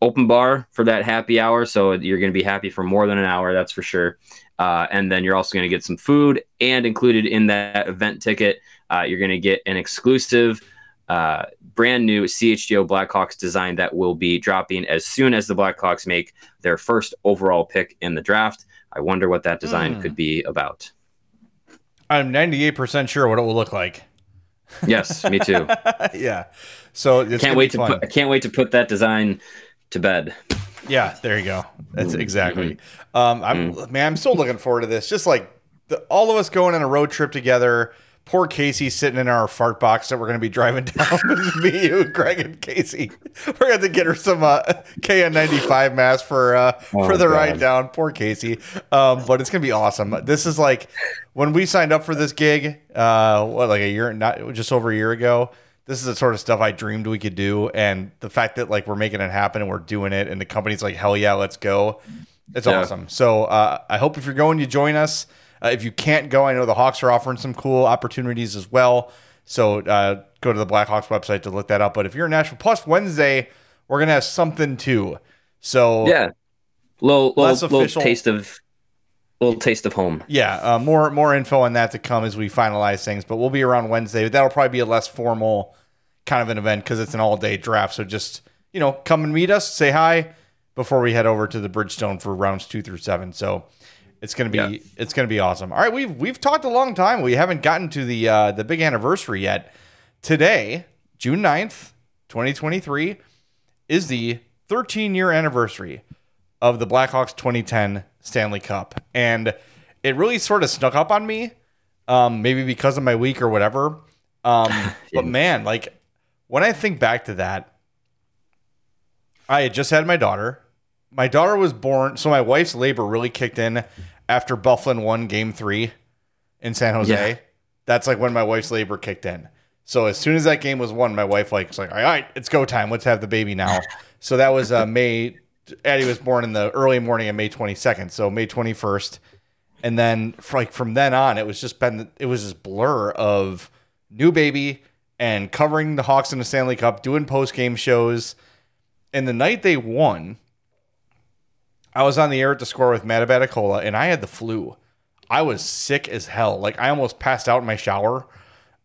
S2: open bar for that happy hour. So you're going to be happy for more than an hour, that's for sure. Uh, and then you're also going to get some food and included in that event ticket, uh, you're going to get an exclusive. Uh, brand new CHGO Blackhawks design that will be dropping as soon as the Blackhawks make their first overall pick in the draft. I wonder what that design mm. could be about.
S1: I'm 98% sure what it will look like.
S2: Yes, me too.
S1: yeah. So
S2: can't wait to put, I can't wait to put that design to bed.
S1: Yeah, there you go. That's exactly. Mm-hmm. Um, I'm mm. man, I'm still looking forward to this. Just like the, all of us going on a road trip together. Poor Casey sitting in our fart box that we're going to be driving down. With me, you, Greg, and Casey. We're going to get her some uh, KN95 mask for uh, oh, for the God. ride down. Poor Casey. Um, but it's going to be awesome. This is like when we signed up for this gig, uh, what like a year, not just over a year ago. This is the sort of stuff I dreamed we could do, and the fact that like we're making it happen and we're doing it, and the company's like, hell yeah, let's go. It's yeah. awesome. So uh, I hope if you're going, you join us. Uh, if you can't go, I know the Hawks are offering some cool opportunities as well. So uh, go to the Blackhawks website to look that up. But if you're in Nashville, plus Wednesday, we're gonna have something too. So
S2: yeah, little little, little taste of little taste of home.
S1: Yeah, uh, more more info on that to come as we finalize things. But we'll be around Wednesday. That'll probably be a less formal kind of an event because it's an all day draft. So just you know, come and meet us, say hi before we head over to the Bridgestone for rounds two through seven. So it's gonna be yeah. it's gonna be awesome. All right, we've we've talked a long time. We haven't gotten to the uh, the big anniversary yet. Today, June 9th, 2023, is the 13 year anniversary of the Blackhawks 2010 Stanley Cup. And it really sort of snuck up on me, um, maybe because of my week or whatever. Um, but man, like when I think back to that, I had just had my daughter. My daughter was born, so my wife's labor really kicked in after Byfuglien won game three in San Jose. Yeah. That's like when my wife's labor kicked in. So as soon as that game was won, my wife like was like, all right, it's go time. Let's have the baby now. so that was uh, May. Addie was born in the early morning of May 22nd. So May 21st, and then like from then on, it was just been it was this blur of new baby and covering the Hawks in the Stanley Cup, doing post game shows. And the night they won, I was on the air at the score with Matt Abbatacola, and I had the flu. I was sick as hell. Like I almost passed out in my shower.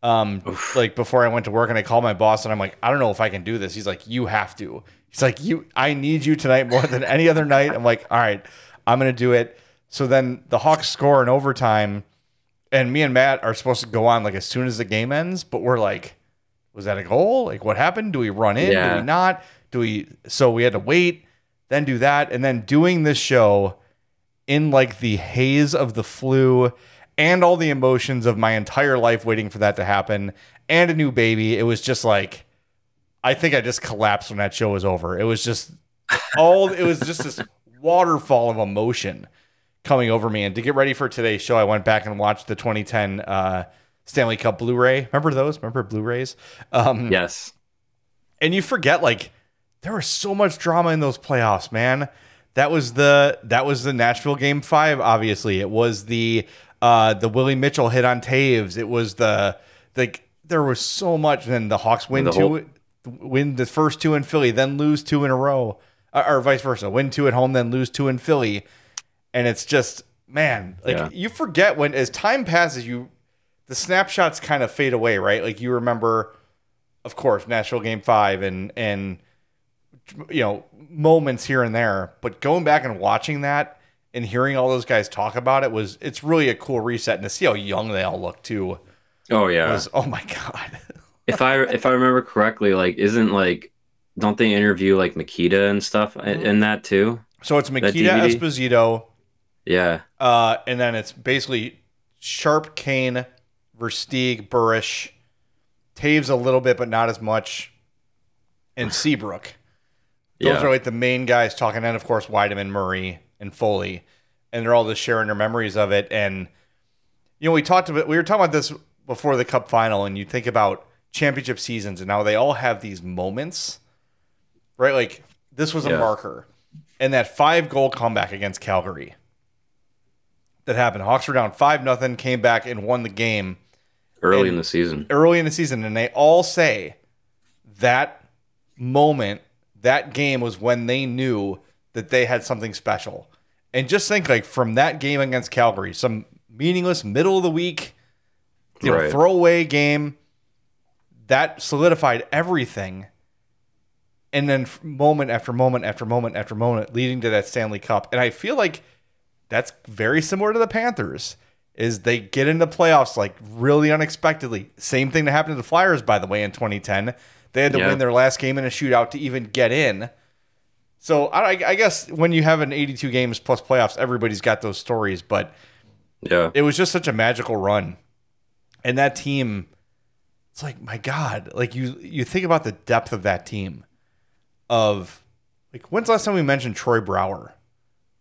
S1: Um, like before I went to work, and I called my boss, and I'm like, I don't know if I can do this. He's like, you have to. He's like, you, I need you tonight more than any other night. I'm like, all right, I'm gonna do it. So then the Hawks score in overtime, and me and Matt are supposed to go on like as soon as the game ends, but we're like, was that a goal? Like, what happened? Do we run in?
S2: Yeah.
S1: Do we not? Do we? So we had to wait, then do that, and then doing this show in like the haze of the flu and all the emotions of my entire life waiting for that to happen and a new baby. It was just like, I think I just collapsed when that show was over. It was just all, it was just this waterfall of emotion coming over me. And to get ready for today's show, I went back and watched the 2010 uh, Stanley Cup Blu-ray. Remember those? Remember Blu-rays? Um,
S2: Yes.
S1: and you forget like there was so much drama in those playoffs, man. That was the that was the Nashville game five. Obviously, it was the uh, the Willie Mitchell hit on Toews. It was the like there was so much. And then the Hawks win
S2: The
S1: two,
S2: whole-
S1: win the first two in Philly, then lose two in a row, uh, or vice versa. Win two at home, then lose two in Philly, and it's just man, like
S2: Yeah.
S1: you forget when as time passes, you the snapshots kind of fade away, right? Like you remember, of course, Nashville Game Five and and you know moments here and there, but going back and watching that and hearing all those guys talk about it was it's really a cool reset and to see how young they all look too
S2: Oh yeah.
S1: was oh my god.
S2: if I if I remember correctly, like isn't like don't they interview like Mikita and stuff i-
S1: Mm-hmm.
S2: in that too?
S1: So it's
S2: Mikita
S1: Esposito,
S2: Yeah.
S1: uh, and then it's basically Sharp, Kane, Versteeg, Burish, Toews a little bit, but not as much, and Seabrook. Those
S2: Yeah.
S1: are like the main guys talking, and of course Weideman, Murray, and Foley, and they're all just sharing their memories of it. And you know, we talked about we were talking about this before the Cup final, and you think about championship seasons, and now they all have these moments, right? Like this was a
S2: Yeah.
S1: marker, and that five goal comeback against Calgary that happened. Hawks were down five nothing, came back and won the game
S2: Early
S1: And-
S2: in the season.
S1: early in the season, and they all say that moment, that game was when they knew that they had something special. And just think, like from that game against Calgary, some meaningless middle of the week, you know, throwaway game, that solidified everything. And then moment after moment after moment after moment, leading to that Stanley Cup. And I feel like that's very similar to the Panthers. Is they get into playoffs like really unexpectedly. Same thing that happened to the Flyers, by the way, in 2010. They had to
S2: Yeah.
S1: win their last game in a shootout to even get in. So I, I guess when you have an 82 games plus playoffs, everybody's got those stories. But
S2: Yeah.
S1: it was just such a magical run, and that team. It's like my God, like you you think about the depth of that team. Of like when's the last time we mentioned Troy Brouwer,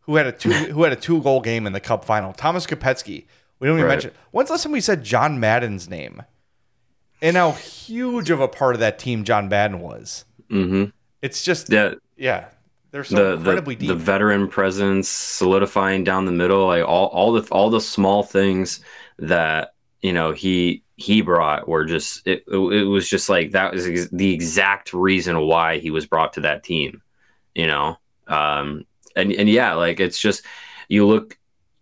S1: who had a two who had a two goal game in the Cup final? Thomas Kopecky. We don't even
S2: Right.
S1: mention. When's the last time we said John Madden's name? And how huge of a part of that team John Madden was.
S2: Mm-hmm.
S1: It's just
S2: Yeah.
S1: yeah, they're so
S2: the
S1: incredibly
S2: the,
S1: deep.
S2: the veteran presence solidifying down the middle like all, all the all the small things that you know he he brought were just it, it was just like that was ex- the exact reason why he was brought to that team you know um and and yeah like it's just you look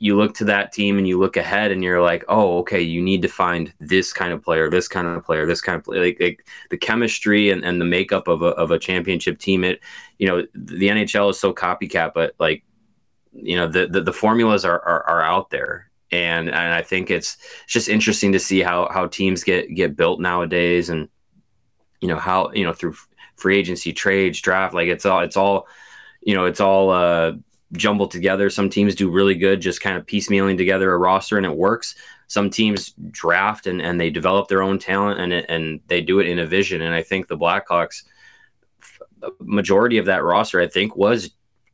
S2: you look to that team and you look ahead and you're like oh okay you need to find this kind of player this kind of player this kind of player like, like the chemistry and, and the makeup of a, of a championship team it you know the NHL is so copycat, but like you know the the, the formulas are, are are out there, and and I think it's it's just interesting to see how how teams get get built nowadays, and you know how you know through free agency, trades, draft, like it's all it's all you know it's all uh, jumbled together. Some teams do really good, just kind of piecemealing together a roster, and it works. Some teams draft and, and they develop their own talent and and they do it in a vision. And I think the Blackhawks majority of that roster, I think, was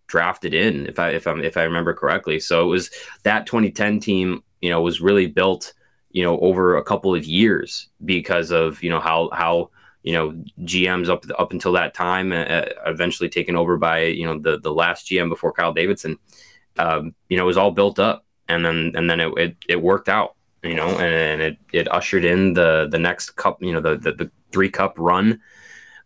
S2: drafted in, if I if I'm if I remember correctly. So it was that 2010 team, you know, was really built you know, over a couple of years because of you know how how you know GMs up up until that time, uh, eventually taken over by you know the the last GM before Kyle Davidson. Um, you know, it was all built up, and then and then it it, it worked out. You know, and, and, it it ushered in the the next cup. You know, the the, the three cup run.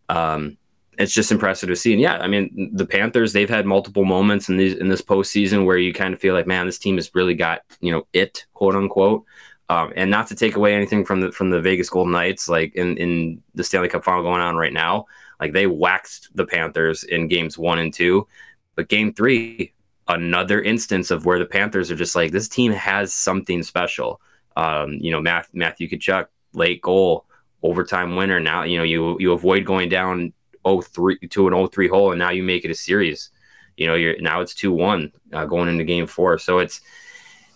S2: Um, it's just impressive to see. And yeah, I mean, the Panthers they've had multiple moments in these in this postseason where you kind of feel like, man, this team has really got you know it quote unquote. Um, and not to take away anything from the from the Vegas Golden Knights, like in in the Stanley Cup final going on right now, like they waxed the Panthers in games one and two, but game three, another instance of where the Panthers are just like this team has something special. Um, you know, Matthew, Matthew Tkachuk, late goal, overtime winner. Now you know you you avoid going down 03 to an 03 hole, and now you make it a series. You know, you're now it's two one uh, going into game four. So it's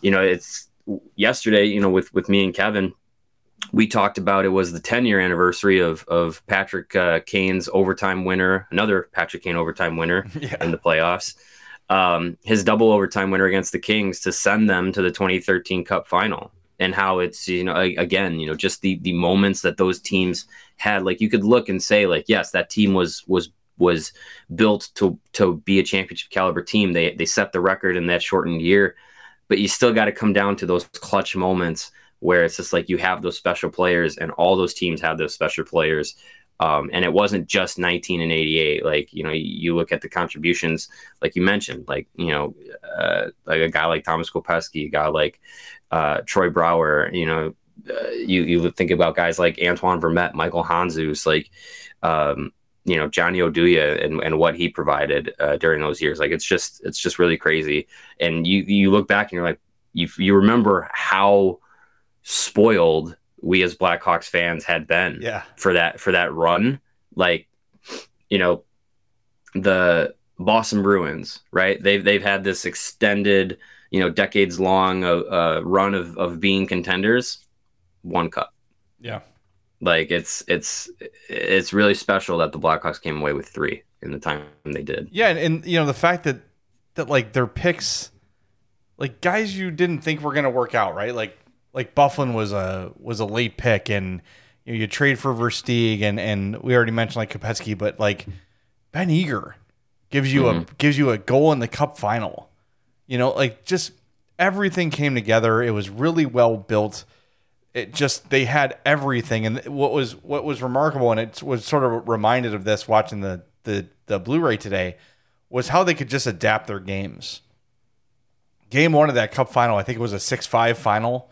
S2: you know it's yesterday, you know, with with me and Kevin, we talked about it was the 10 year anniversary of of Patrick uh, Kane's overtime winner, another Patrick Kane overtime winner yeah. in the playoffs. Um, his double overtime winner against the Kings to send them to the 2013 Cup final, and how it's you know again you know just the the moments that those teams had. Like you could look and say like yes, that team was was was built to to be a championship caliber team. They they set the record in that shortened year but you still got to come down to those clutch moments where it's just like you have those special players and all those teams have those special players. Um, and it wasn't just 19 and 88 like you know you look at the contributions like you mentioned like you know uh, like a guy like thomas kopecky a guy like uh, troy brouwer you know uh, you you think about guys like antoine vermette michal handzus like um, you know Johnny Oduya and, and what he provided uh, during those years. Like it's just it's just really crazy. And you you look back and you're like you you remember how spoiled we as Blackhawks fans had been
S1: yeah.
S2: for that for that run. Like you know the Boston Bruins, right? They've they've had this extended you know decades long uh, uh, run of of being contenders. One cup.
S1: Yeah.
S2: Like it's it's it's really special that the Blackhawks came away with three in the time they did.
S1: Yeah, and, and you know the fact that that like their picks, like guys you didn't think were gonna work out, right? Like like Byfuglien was a was a late pick, and you, know, you trade for Versteeg, and and we already mentioned like Kopecky, but like Ben Eager gives you mm-hmm. a gives you a goal in the Cup final. You know, like just everything came together. It was really well built it just they had everything. And what was what was remarkable and it was sort of reminded of this watching the the the blu-ray today was how they could just adapt their games. Game one of that cup final i think it was a 6-5 final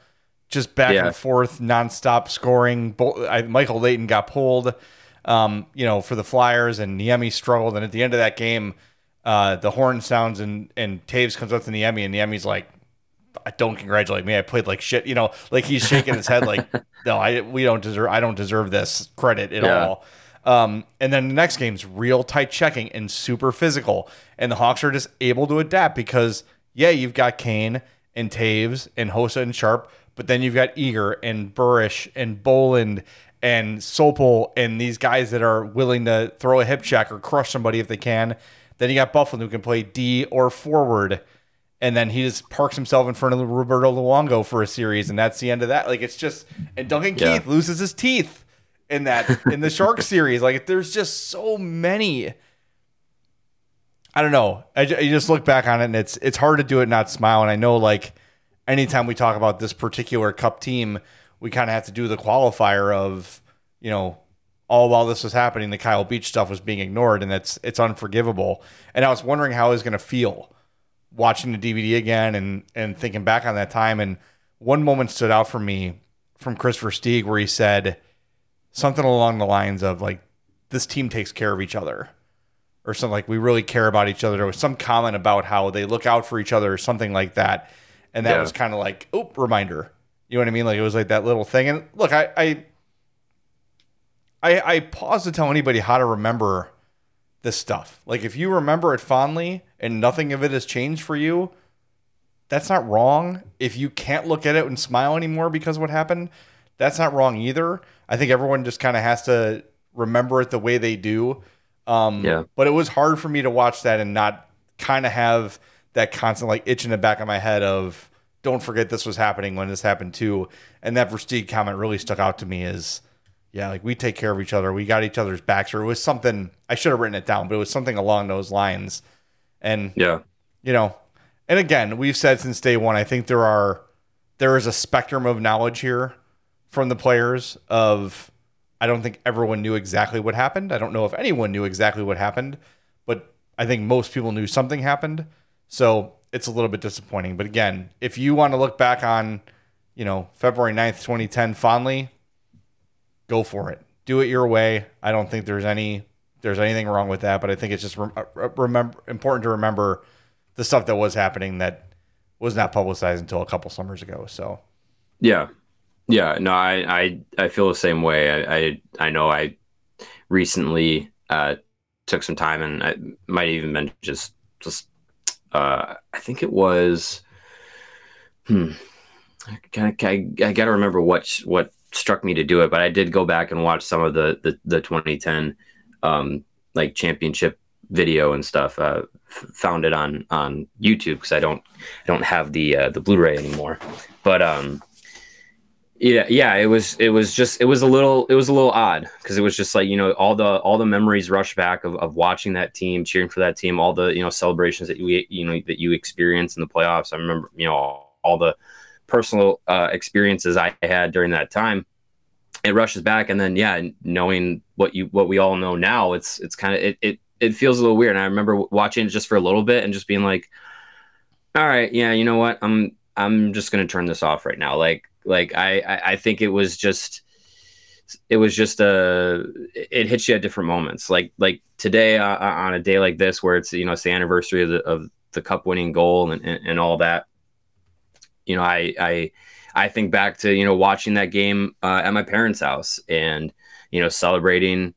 S1: just back yeah. and forth nonstop scoring. Michael leighton got pulled um, you know for the flyers and niemi struggled. And at the end of that game uh, the horn sounds and and Toews comes up to Niemi and Niemi's like don't congratulate me. I played like shit. You know, like he's shaking his head like, no, I we don't deserve. I don't deserve this credit at yeah. all. Um, and then the next game's real tight checking and super physical, and the Hawks are just able to adapt because yeah, you've got Kane and Toews and Hossa and Sharp, but then you've got Eager and Burish and Bolland and Sopel and these guys that are willing to throw a hip check or crush somebody if they can. Then you got Byfuglien who can play D or forward and then he just parks himself in front of Roberto Luongo for a series, and that's the end of that. Like it's just and Duncan yeah. Keith loses his teeth in that in the Shark series. Like there's just so many. I don't know. I, I just look back on it, and it's it's hard to do it not smile. And I know like anytime we talk about this particular Cup team, we kind of have to do the qualifier of you know all while this was happening, the Kyle Beach stuff was being ignored, and it's it's unforgivable. And I was wondering how was going to feel watching the DVD again and and thinking back on that time. And one moment stood out for me from Kris Versteeg where he said something along the lines of like, "This team takes care of each other." Or something like we really care about each other. There was some comment about how they look out for each other or something like that. And that yeah. was kind of like, oh, reminder. You know what I mean? Like it was like that little thing. And look, I, I I, I pause to tell anybody how to remember this stuff. Like if you remember it fondly and nothing of it has changed for you, that's not wrong. If you can't look at it and smile anymore because of what happened, that's not wrong either. I think everyone just kind of has to remember it the way they do. Um, yeah. But it was hard for me to watch that and not kind of have that constant like itch in the back of my head of don't forget this was happening when this happened too. And that Versteeg comment really stuck out to me is yeah, like we take care of each other. We got each other's backs. Or it was something, I should have written it down, but it was something along those lines. And,
S2: yeah,
S1: you know, and again, we've said since day one, I think there are, there is a spectrum of knowledge here from the players of, I don't think everyone knew exactly what happened. I don't know if anyone knew exactly what happened, but I think most people knew something happened. So it's a little bit disappointing. But again, if you want to look back on, you know, February 9th, 2010 fondly, go for it. Do it your way. I don't think there's any there's anything wrong with that, but I think it's just uh, remember important to remember the stuff that was happening that was not publicized until a couple summers ago. So,
S2: yeah, yeah, no, I I, I feel the same way. I I, I know I recently uh, took some time, and I might even been just just uh, I think it was. Hmm. I, I, I got to remember what what struck me to do it, but I did go back and watch some of the the, the 2010 um, like championship video and stuff. Uh, f- found it on on YouTube because I don't I don't have the uh, the Blu-ray anymore. But um, yeah yeah it was it was just it was a little it was a little odd because it was just like you know all the all the memories rush back of, of watching that team cheering for that team all the you know celebrations that you you know that you experience in the playoffs i remember you know all the personal uh, experiences i had during that time it rushes back and then yeah knowing what you what we all know now it's it's kind of it, it it feels a little weird and i remember watching it just for a little bit and just being like all right yeah you know what i'm i'm just gonna turn this off right now like like I, I, I think it was just, it was just a, it hits you at different moments. Like like today uh, uh, on a day like this where it's you know it's the anniversary of the of the cup winning goal and, and, and all that. You know, I I I think back to you know watching that game uh, at my parents' house and you know celebrating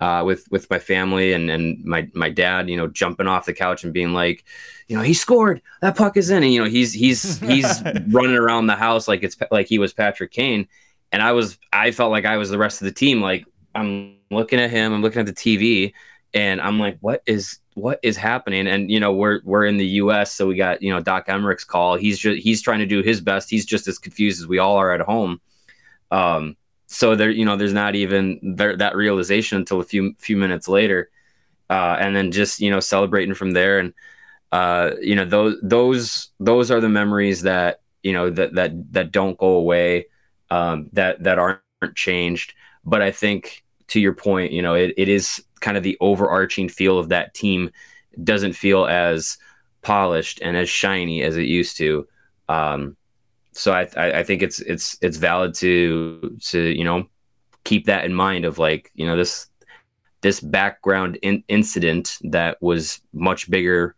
S2: uh, with with my family and and my my dad, you know, jumping off the couch and being like, you know, he scored. That puck is in. And, you know, he's he's he's running around the house like it's like he was Patrick Kane. And I was I felt like I was the rest of the team. Like I'm looking at him, I'm looking at the TV, and I'm like, what is what is happening? And you know, we're we're in the U.S., so we got you know Doc Emrick's call. He's just he's trying to do his best. He's just as confused as we all are at home. Um, so there, you know, there's not even there, that realization until a few few minutes later, uh, and then just you know celebrating from there and uh, you know those those those are the memories that you know that that that don't go away um, that that aren't changed but i think to your point you know it, it is kind of the overarching feel of that team doesn't feel as polished and as shiny as it used to um, so I, I think it's it's it's valid to to you know keep that in mind of like you know this this background in, incident that was much bigger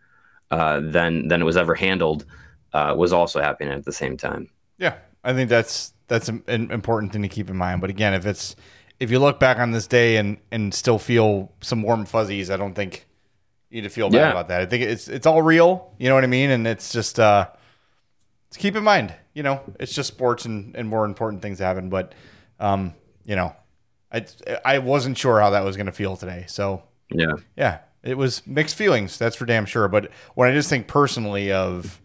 S2: uh, than than it was ever handled uh, was also happening at the same time.
S1: Yeah, I think that's that's an important thing to keep in mind. But again, if it's if you look back on this day and and still feel some warm fuzzies, I don't think you need to feel bad yeah. about that. I think it's it's all real. You know what I mean? And it's just uh, keep in mind. You know, it's just sports and and more important things happen. But um, you know, I I wasn't sure how that was going to feel today. So
S2: yeah,
S1: yeah, it was mixed feelings. That's for damn sure. But when I just think personally of,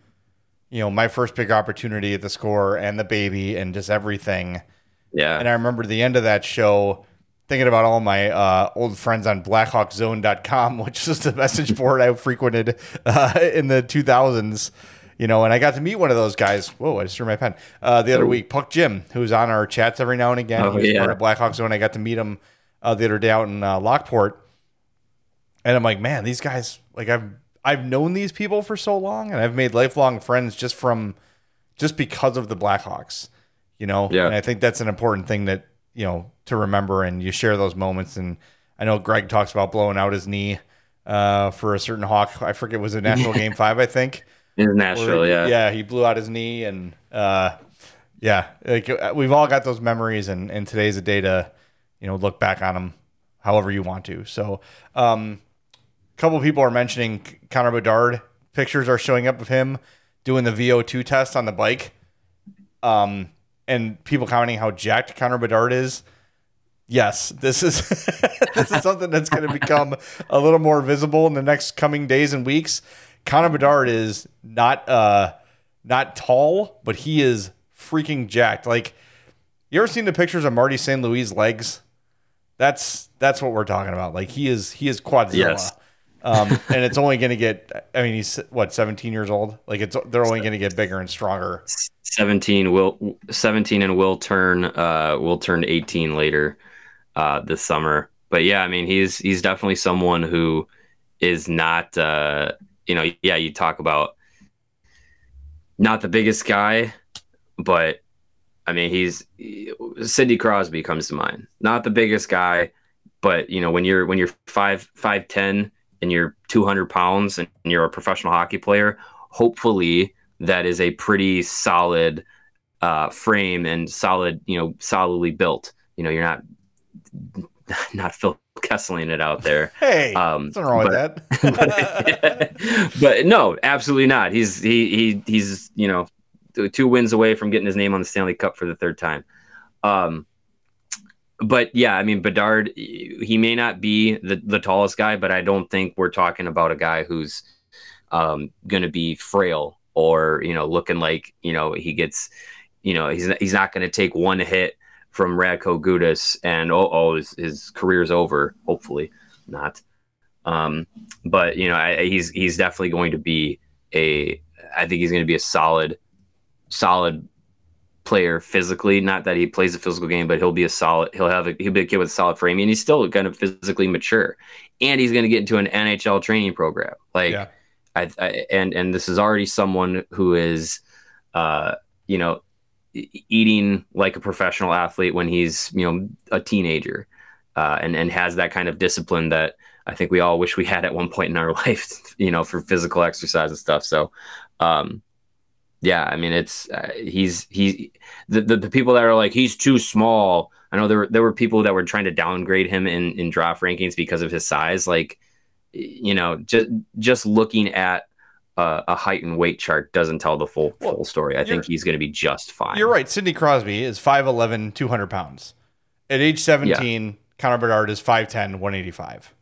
S1: you know, my first big opportunity at the score and the baby and just everything.
S2: Yeah.
S1: And I remember the end of that show thinking about all my uh, old friends on blackhawkzone.com, which was the message board I frequented uh, in the 2000s. You know, and I got to meet one of those guys. Whoa, I just threw my pen. Uh, the other oh. week, Puck Jim, who's on our chats every now and again. Oh, He's yeah. part of Blackhawk Zone. I got to meet him uh, the other day out in uh, Lockport and I'm like, man, these guys like I've I've known these people for so long, and I've made lifelong friends just from just because of the Blackhawks, you know.
S2: Yeah.
S1: And I think that's an important thing that you know to remember, and you share those moments. And I know Greg talks about blowing out his knee uh, for a certain Hawk. I forget was it National Game Five, I think.
S2: International, yeah.
S1: Yeah, he blew out his knee, and uh, yeah, like uh, we've all got those memories, and and today's a day to you know look back on them however you want to. So. um a couple people are mentioning Connor Bedard. Pictures are showing up of him doing the VO2 test on the bike. Um, and people commenting how jacked Connor Bedard is. Yes, this is this is something that's going to become a little more visible in the next coming days and weeks. Connor Bedard is not uh not tall, but he is freaking jacked. Like, you ever seen the pictures of Marty St. Louis' legs? That's that's what we're talking about. Like he is he is quadzilla. Yes. Um, and it's only going to get. I mean, he's what 17 years old. Like it's they're only going to get bigger and stronger.
S2: 17 will 17 and will turn uh will turn 18 later uh this summer. But yeah, I mean he's he's definitely someone who is not uh you know yeah you talk about not the biggest guy, but I mean, he's Sidney Crosby comes to mind. Not the biggest guy, but you know, when you're when you're five five ten and you're two hundred pounds and you're a professional hockey player, hopefully that is a pretty solid uh, frame and solid, you know, solidly built. You know, you're not not Phil Kesseling it out there.
S1: Hey, um, nothing wrong but, with
S2: that. but, but no, absolutely not. He's he he he's you know two wins away from getting his name on the Stanley Cup for the third time. Um, but yeah, I mean Bedard, he may not be the, the tallest guy, but I don't think we're talking about a guy who's um, going to be frail or you know looking like you know he gets you know he's he's not going to take one hit from Radko Gudas and oh oh his, his career's over. Hopefully not. Um, but you know I, he's he's definitely going to be a I think he's going to be a solid solid player physically. Not that he plays a physical game, but he'll be a solid. He'll have a he'll be a kid with a solid frame, and he's still kind of physically mature. And he's going to get into an NHL training program. Like, yeah. I, I, and and this is already someone who is, uh, you know, eating like a professional athlete when he's you know a teenager, uh, and and has that kind of discipline that. I think we all wish we had at one point in our life, you know, for physical exercise and stuff. So, um, yeah, I mean, it's uh, he's he the, the, the people that are like he's too small. I know there were there were people that were trying to downgrade him in in draft rankings because of his size. Like, you know, just just looking at uh, a height and weight chart doesn't tell the full well, full story. I think he's going to be just fine.
S1: You're right. Sidney Crosby is 5'11", 200 pounds. At age 17, yeah. Connor Bedard is 5'10", 185.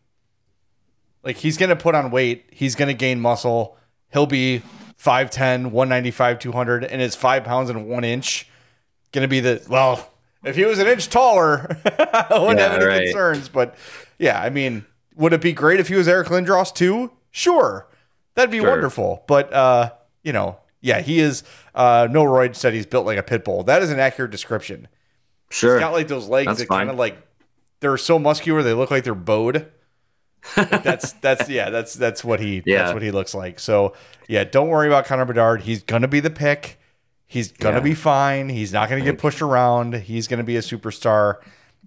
S1: Like he's going to put on weight. He's going to gain muscle. He'll be 5'10, 195, 200, and is five pounds and one inch. Gonna be the well, if he was an inch taller, I wouldn't yeah, have any right. concerns. But yeah, I mean, would it be great if he was Eric Lindros too? Sure. That'd be sure. wonderful. But uh, you know, yeah, he is uh no Royd said he's built like a pit bull. That is an accurate description.
S2: Sure.
S1: He's got like those legs That's that kind of like they're so muscular they look like they're bowed that's that's yeah, that's that's what he yeah. that's what he looks like. So yeah, don't worry about Connor Bedard. He's gonna be the pick. He's gonna yeah. be fine. He's not gonna get pushed around. He's gonna be a superstar,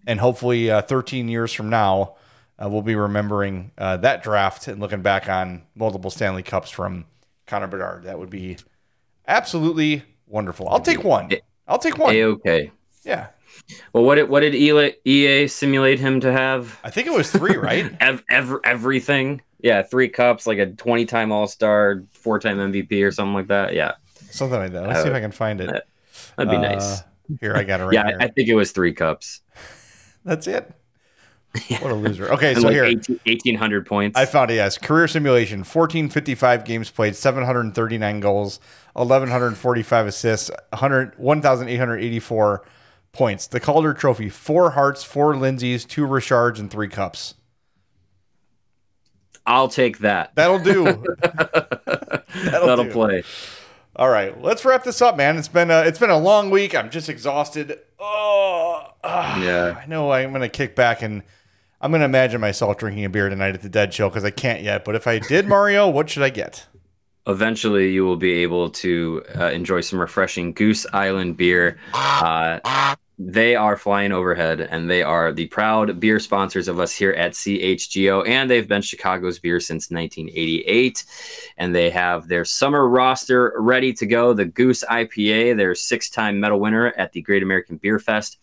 S1: and hopefully, uh, 13 years from now, uh, we'll be remembering uh, that draft and looking back on multiple Stanley Cups from Connor Bedard. That would be absolutely wonderful. I'll take one. I'll take one.
S2: okay.
S1: Yeah.
S2: Well, what did what did EA simulate him to have?
S1: I think it was three, right?
S2: Ev- ev- everything. Yeah, three cups, like a twenty-time All Star, four-time MVP, or something like that. Yeah,
S1: something like that. Let's uh, see if I can find it.
S2: That'd be uh, nice.
S1: Here, I got it right
S2: yeah,
S1: here.
S2: I think it was three cups.
S1: That's it. What a loser. Okay, so like here
S2: 18, 1800 points.
S1: I found it. Yes, career simulation: 1455 games played, 739 goals, 1145 assists, 100 1884 points. The Calder Trophy: four Harts, four Lindsays, two Richards, and three cups.
S2: I'll take that.
S1: That'll do.
S2: That'll, That'll do. play.
S1: All right, let's wrap this up, man. It's been a, it's been a long week. I'm just exhausted. Oh, uh, yeah. I know I'm gonna kick back and I'm gonna imagine myself drinking a beer tonight at the Dead Show because I can't yet. But if I did, Mario, what should I get?
S2: Eventually you will be able to uh, enjoy some refreshing Goose Island beer. Uh, they are flying overhead and they are the proud beer sponsors of us here at CHGO. And they've been Chicago's beer since 1988. And they have their summer roster ready to go. The Goose IPA, their six time medal winner at the Great American Beer Fest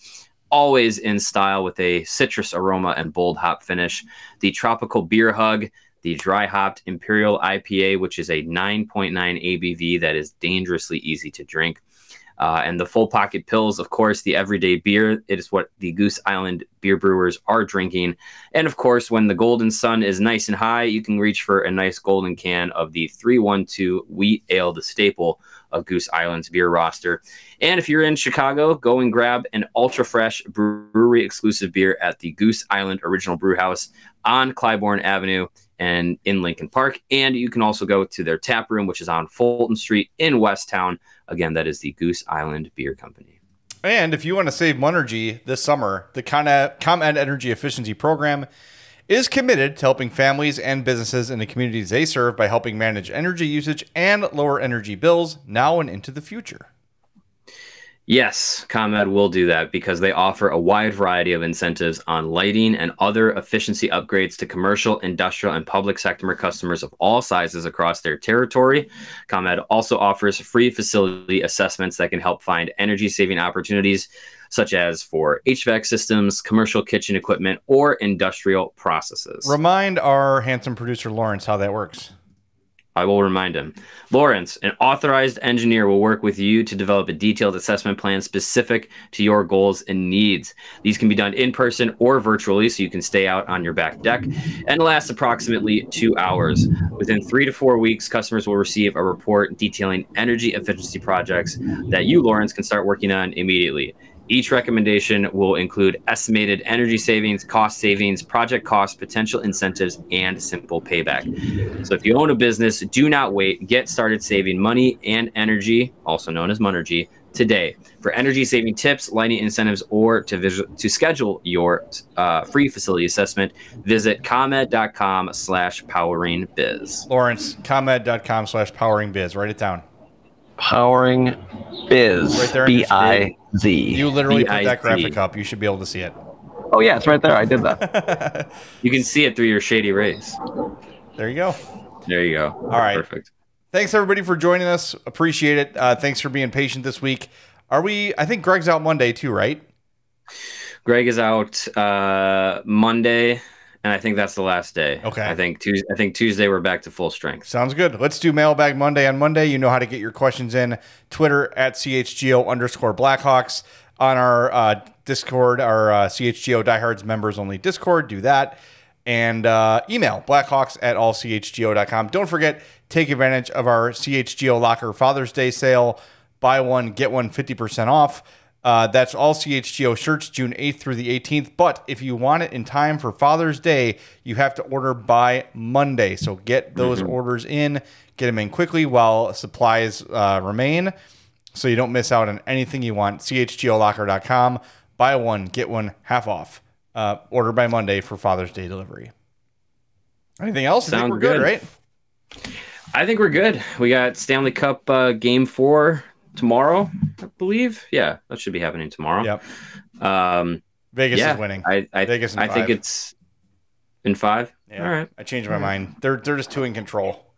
S2: always in style with a citrus aroma and bold hop finish. The tropical beer hug, the dry hopped Imperial IPA, which is a 9.9 ABV that is dangerously easy to drink. Uh, and the full pocket pills, of course, the everyday beer. It is what the Goose Island beer brewers are drinking. And of course, when the golden sun is nice and high, you can reach for a nice golden can of the 312 wheat ale, the staple of Goose Island's beer roster. And if you're in Chicago, go and grab an ultra fresh brewery exclusive beer at the Goose Island Original Brew House on Clybourn Avenue and in Lincoln Park. And you can also go to their tap room, which is on Fulton Street in Westtown. Again, that is the Goose Island Beer Company.
S1: And if you want to save energy this summer, the ComEd Energy Efficiency Program is committed to helping families and businesses in the communities they serve by helping manage energy usage and lower energy bills now and into the future.
S2: Yes, ComEd will do that because they offer a wide variety of incentives on lighting and other efficiency upgrades to commercial, industrial, and public sector customers of all sizes across their territory. ComEd also offers free facility assessments that can help find energy saving opportunities, such as for HVAC systems, commercial kitchen equipment, or industrial processes.
S1: Remind our handsome producer Lawrence how that works.
S2: I will remind him. Lawrence, an authorized engineer, will work with you to develop a detailed assessment plan specific to your goals and needs. These can be done in person or virtually, so you can stay out on your back deck and last approximately two hours. Within three to four weeks, customers will receive a report detailing energy efficiency projects that you, Lawrence, can start working on immediately. Each recommendation will include estimated energy savings, cost savings, project costs, potential incentives, and simple payback. So if you own a business, do not wait. Get started saving money and energy, also known as Monergy, today. For energy saving tips, lighting incentives, or to to schedule your uh, free facility assessment, visit comed.com slash powering biz.
S1: Lawrence, comed.com slash powering biz. Write it down.
S3: Powering Biz. Right there. B I Z.
S1: You literally put that graphic up. You should be able to see it.
S3: Oh yeah, it's right there. I did that.
S2: you can see it through your shady rays.
S1: There you go.
S2: There you go.
S1: All right. Perfect. Thanks everybody for joining us. Appreciate it. Uh, thanks for being patient this week. Are we? I think Greg's out Monday too, right?
S2: Greg is out uh, Monday and I think that's the last day.
S1: Okay.
S2: I think Tuesday. I think Tuesday we're back to full strength.
S1: Sounds good. Let's do Mailbag Monday on Monday. You know how to get your questions in. Twitter at chgo underscore Blackhawks on our uh, Discord, our uh, CHGO Diehards members only Discord. Do that. And uh, email blackhawks at allchgo.com. Don't forget, take advantage of our CHGO Locker Father's Day sale. Buy one, get one 50% off. Uh, that's all CHGO shirts June 8th through the 18th. But if you want it in time for Father's Day, you have to order by Monday. So get those mm-hmm. orders in, get them in quickly while supplies uh, remain so you don't miss out on anything you want. CHGOlocker.com. Buy one, get one half off. Uh, order by Monday for Father's Day delivery. Anything else?
S2: Sounds
S1: we're
S2: good, good, right? I think we're good. We got Stanley Cup uh, game four tomorrow, I believe. Yeah, that should be happening tomorrow.
S1: Yep.
S2: Um,
S1: Vegas yeah, is winning.
S2: I, I Vegas. I five. think it's in five.
S1: Yeah. All right. I changed my mind. They're they're just too in control.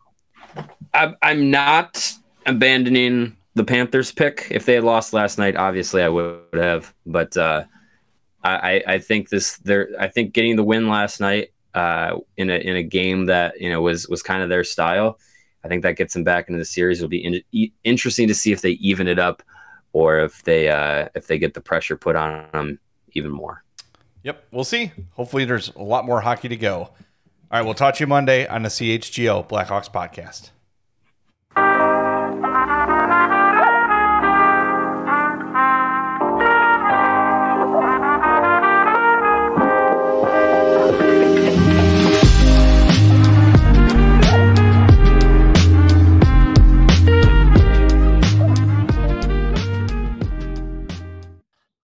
S2: I, I'm not abandoning the Panthers pick. If they had lost last night, obviously I would have. But uh, I I think this they're I think getting the win last night uh, in a in a game that you know was was kind of their style I think that gets them back into the series. It'll be in, interesting to see if they even it up or if they uh, if they get the pressure put on them even more.
S1: Yep, we'll see. Hopefully, there's a lot more hockey to go. All right, we'll talk to you Monday on the CHGO Blackhawks podcast.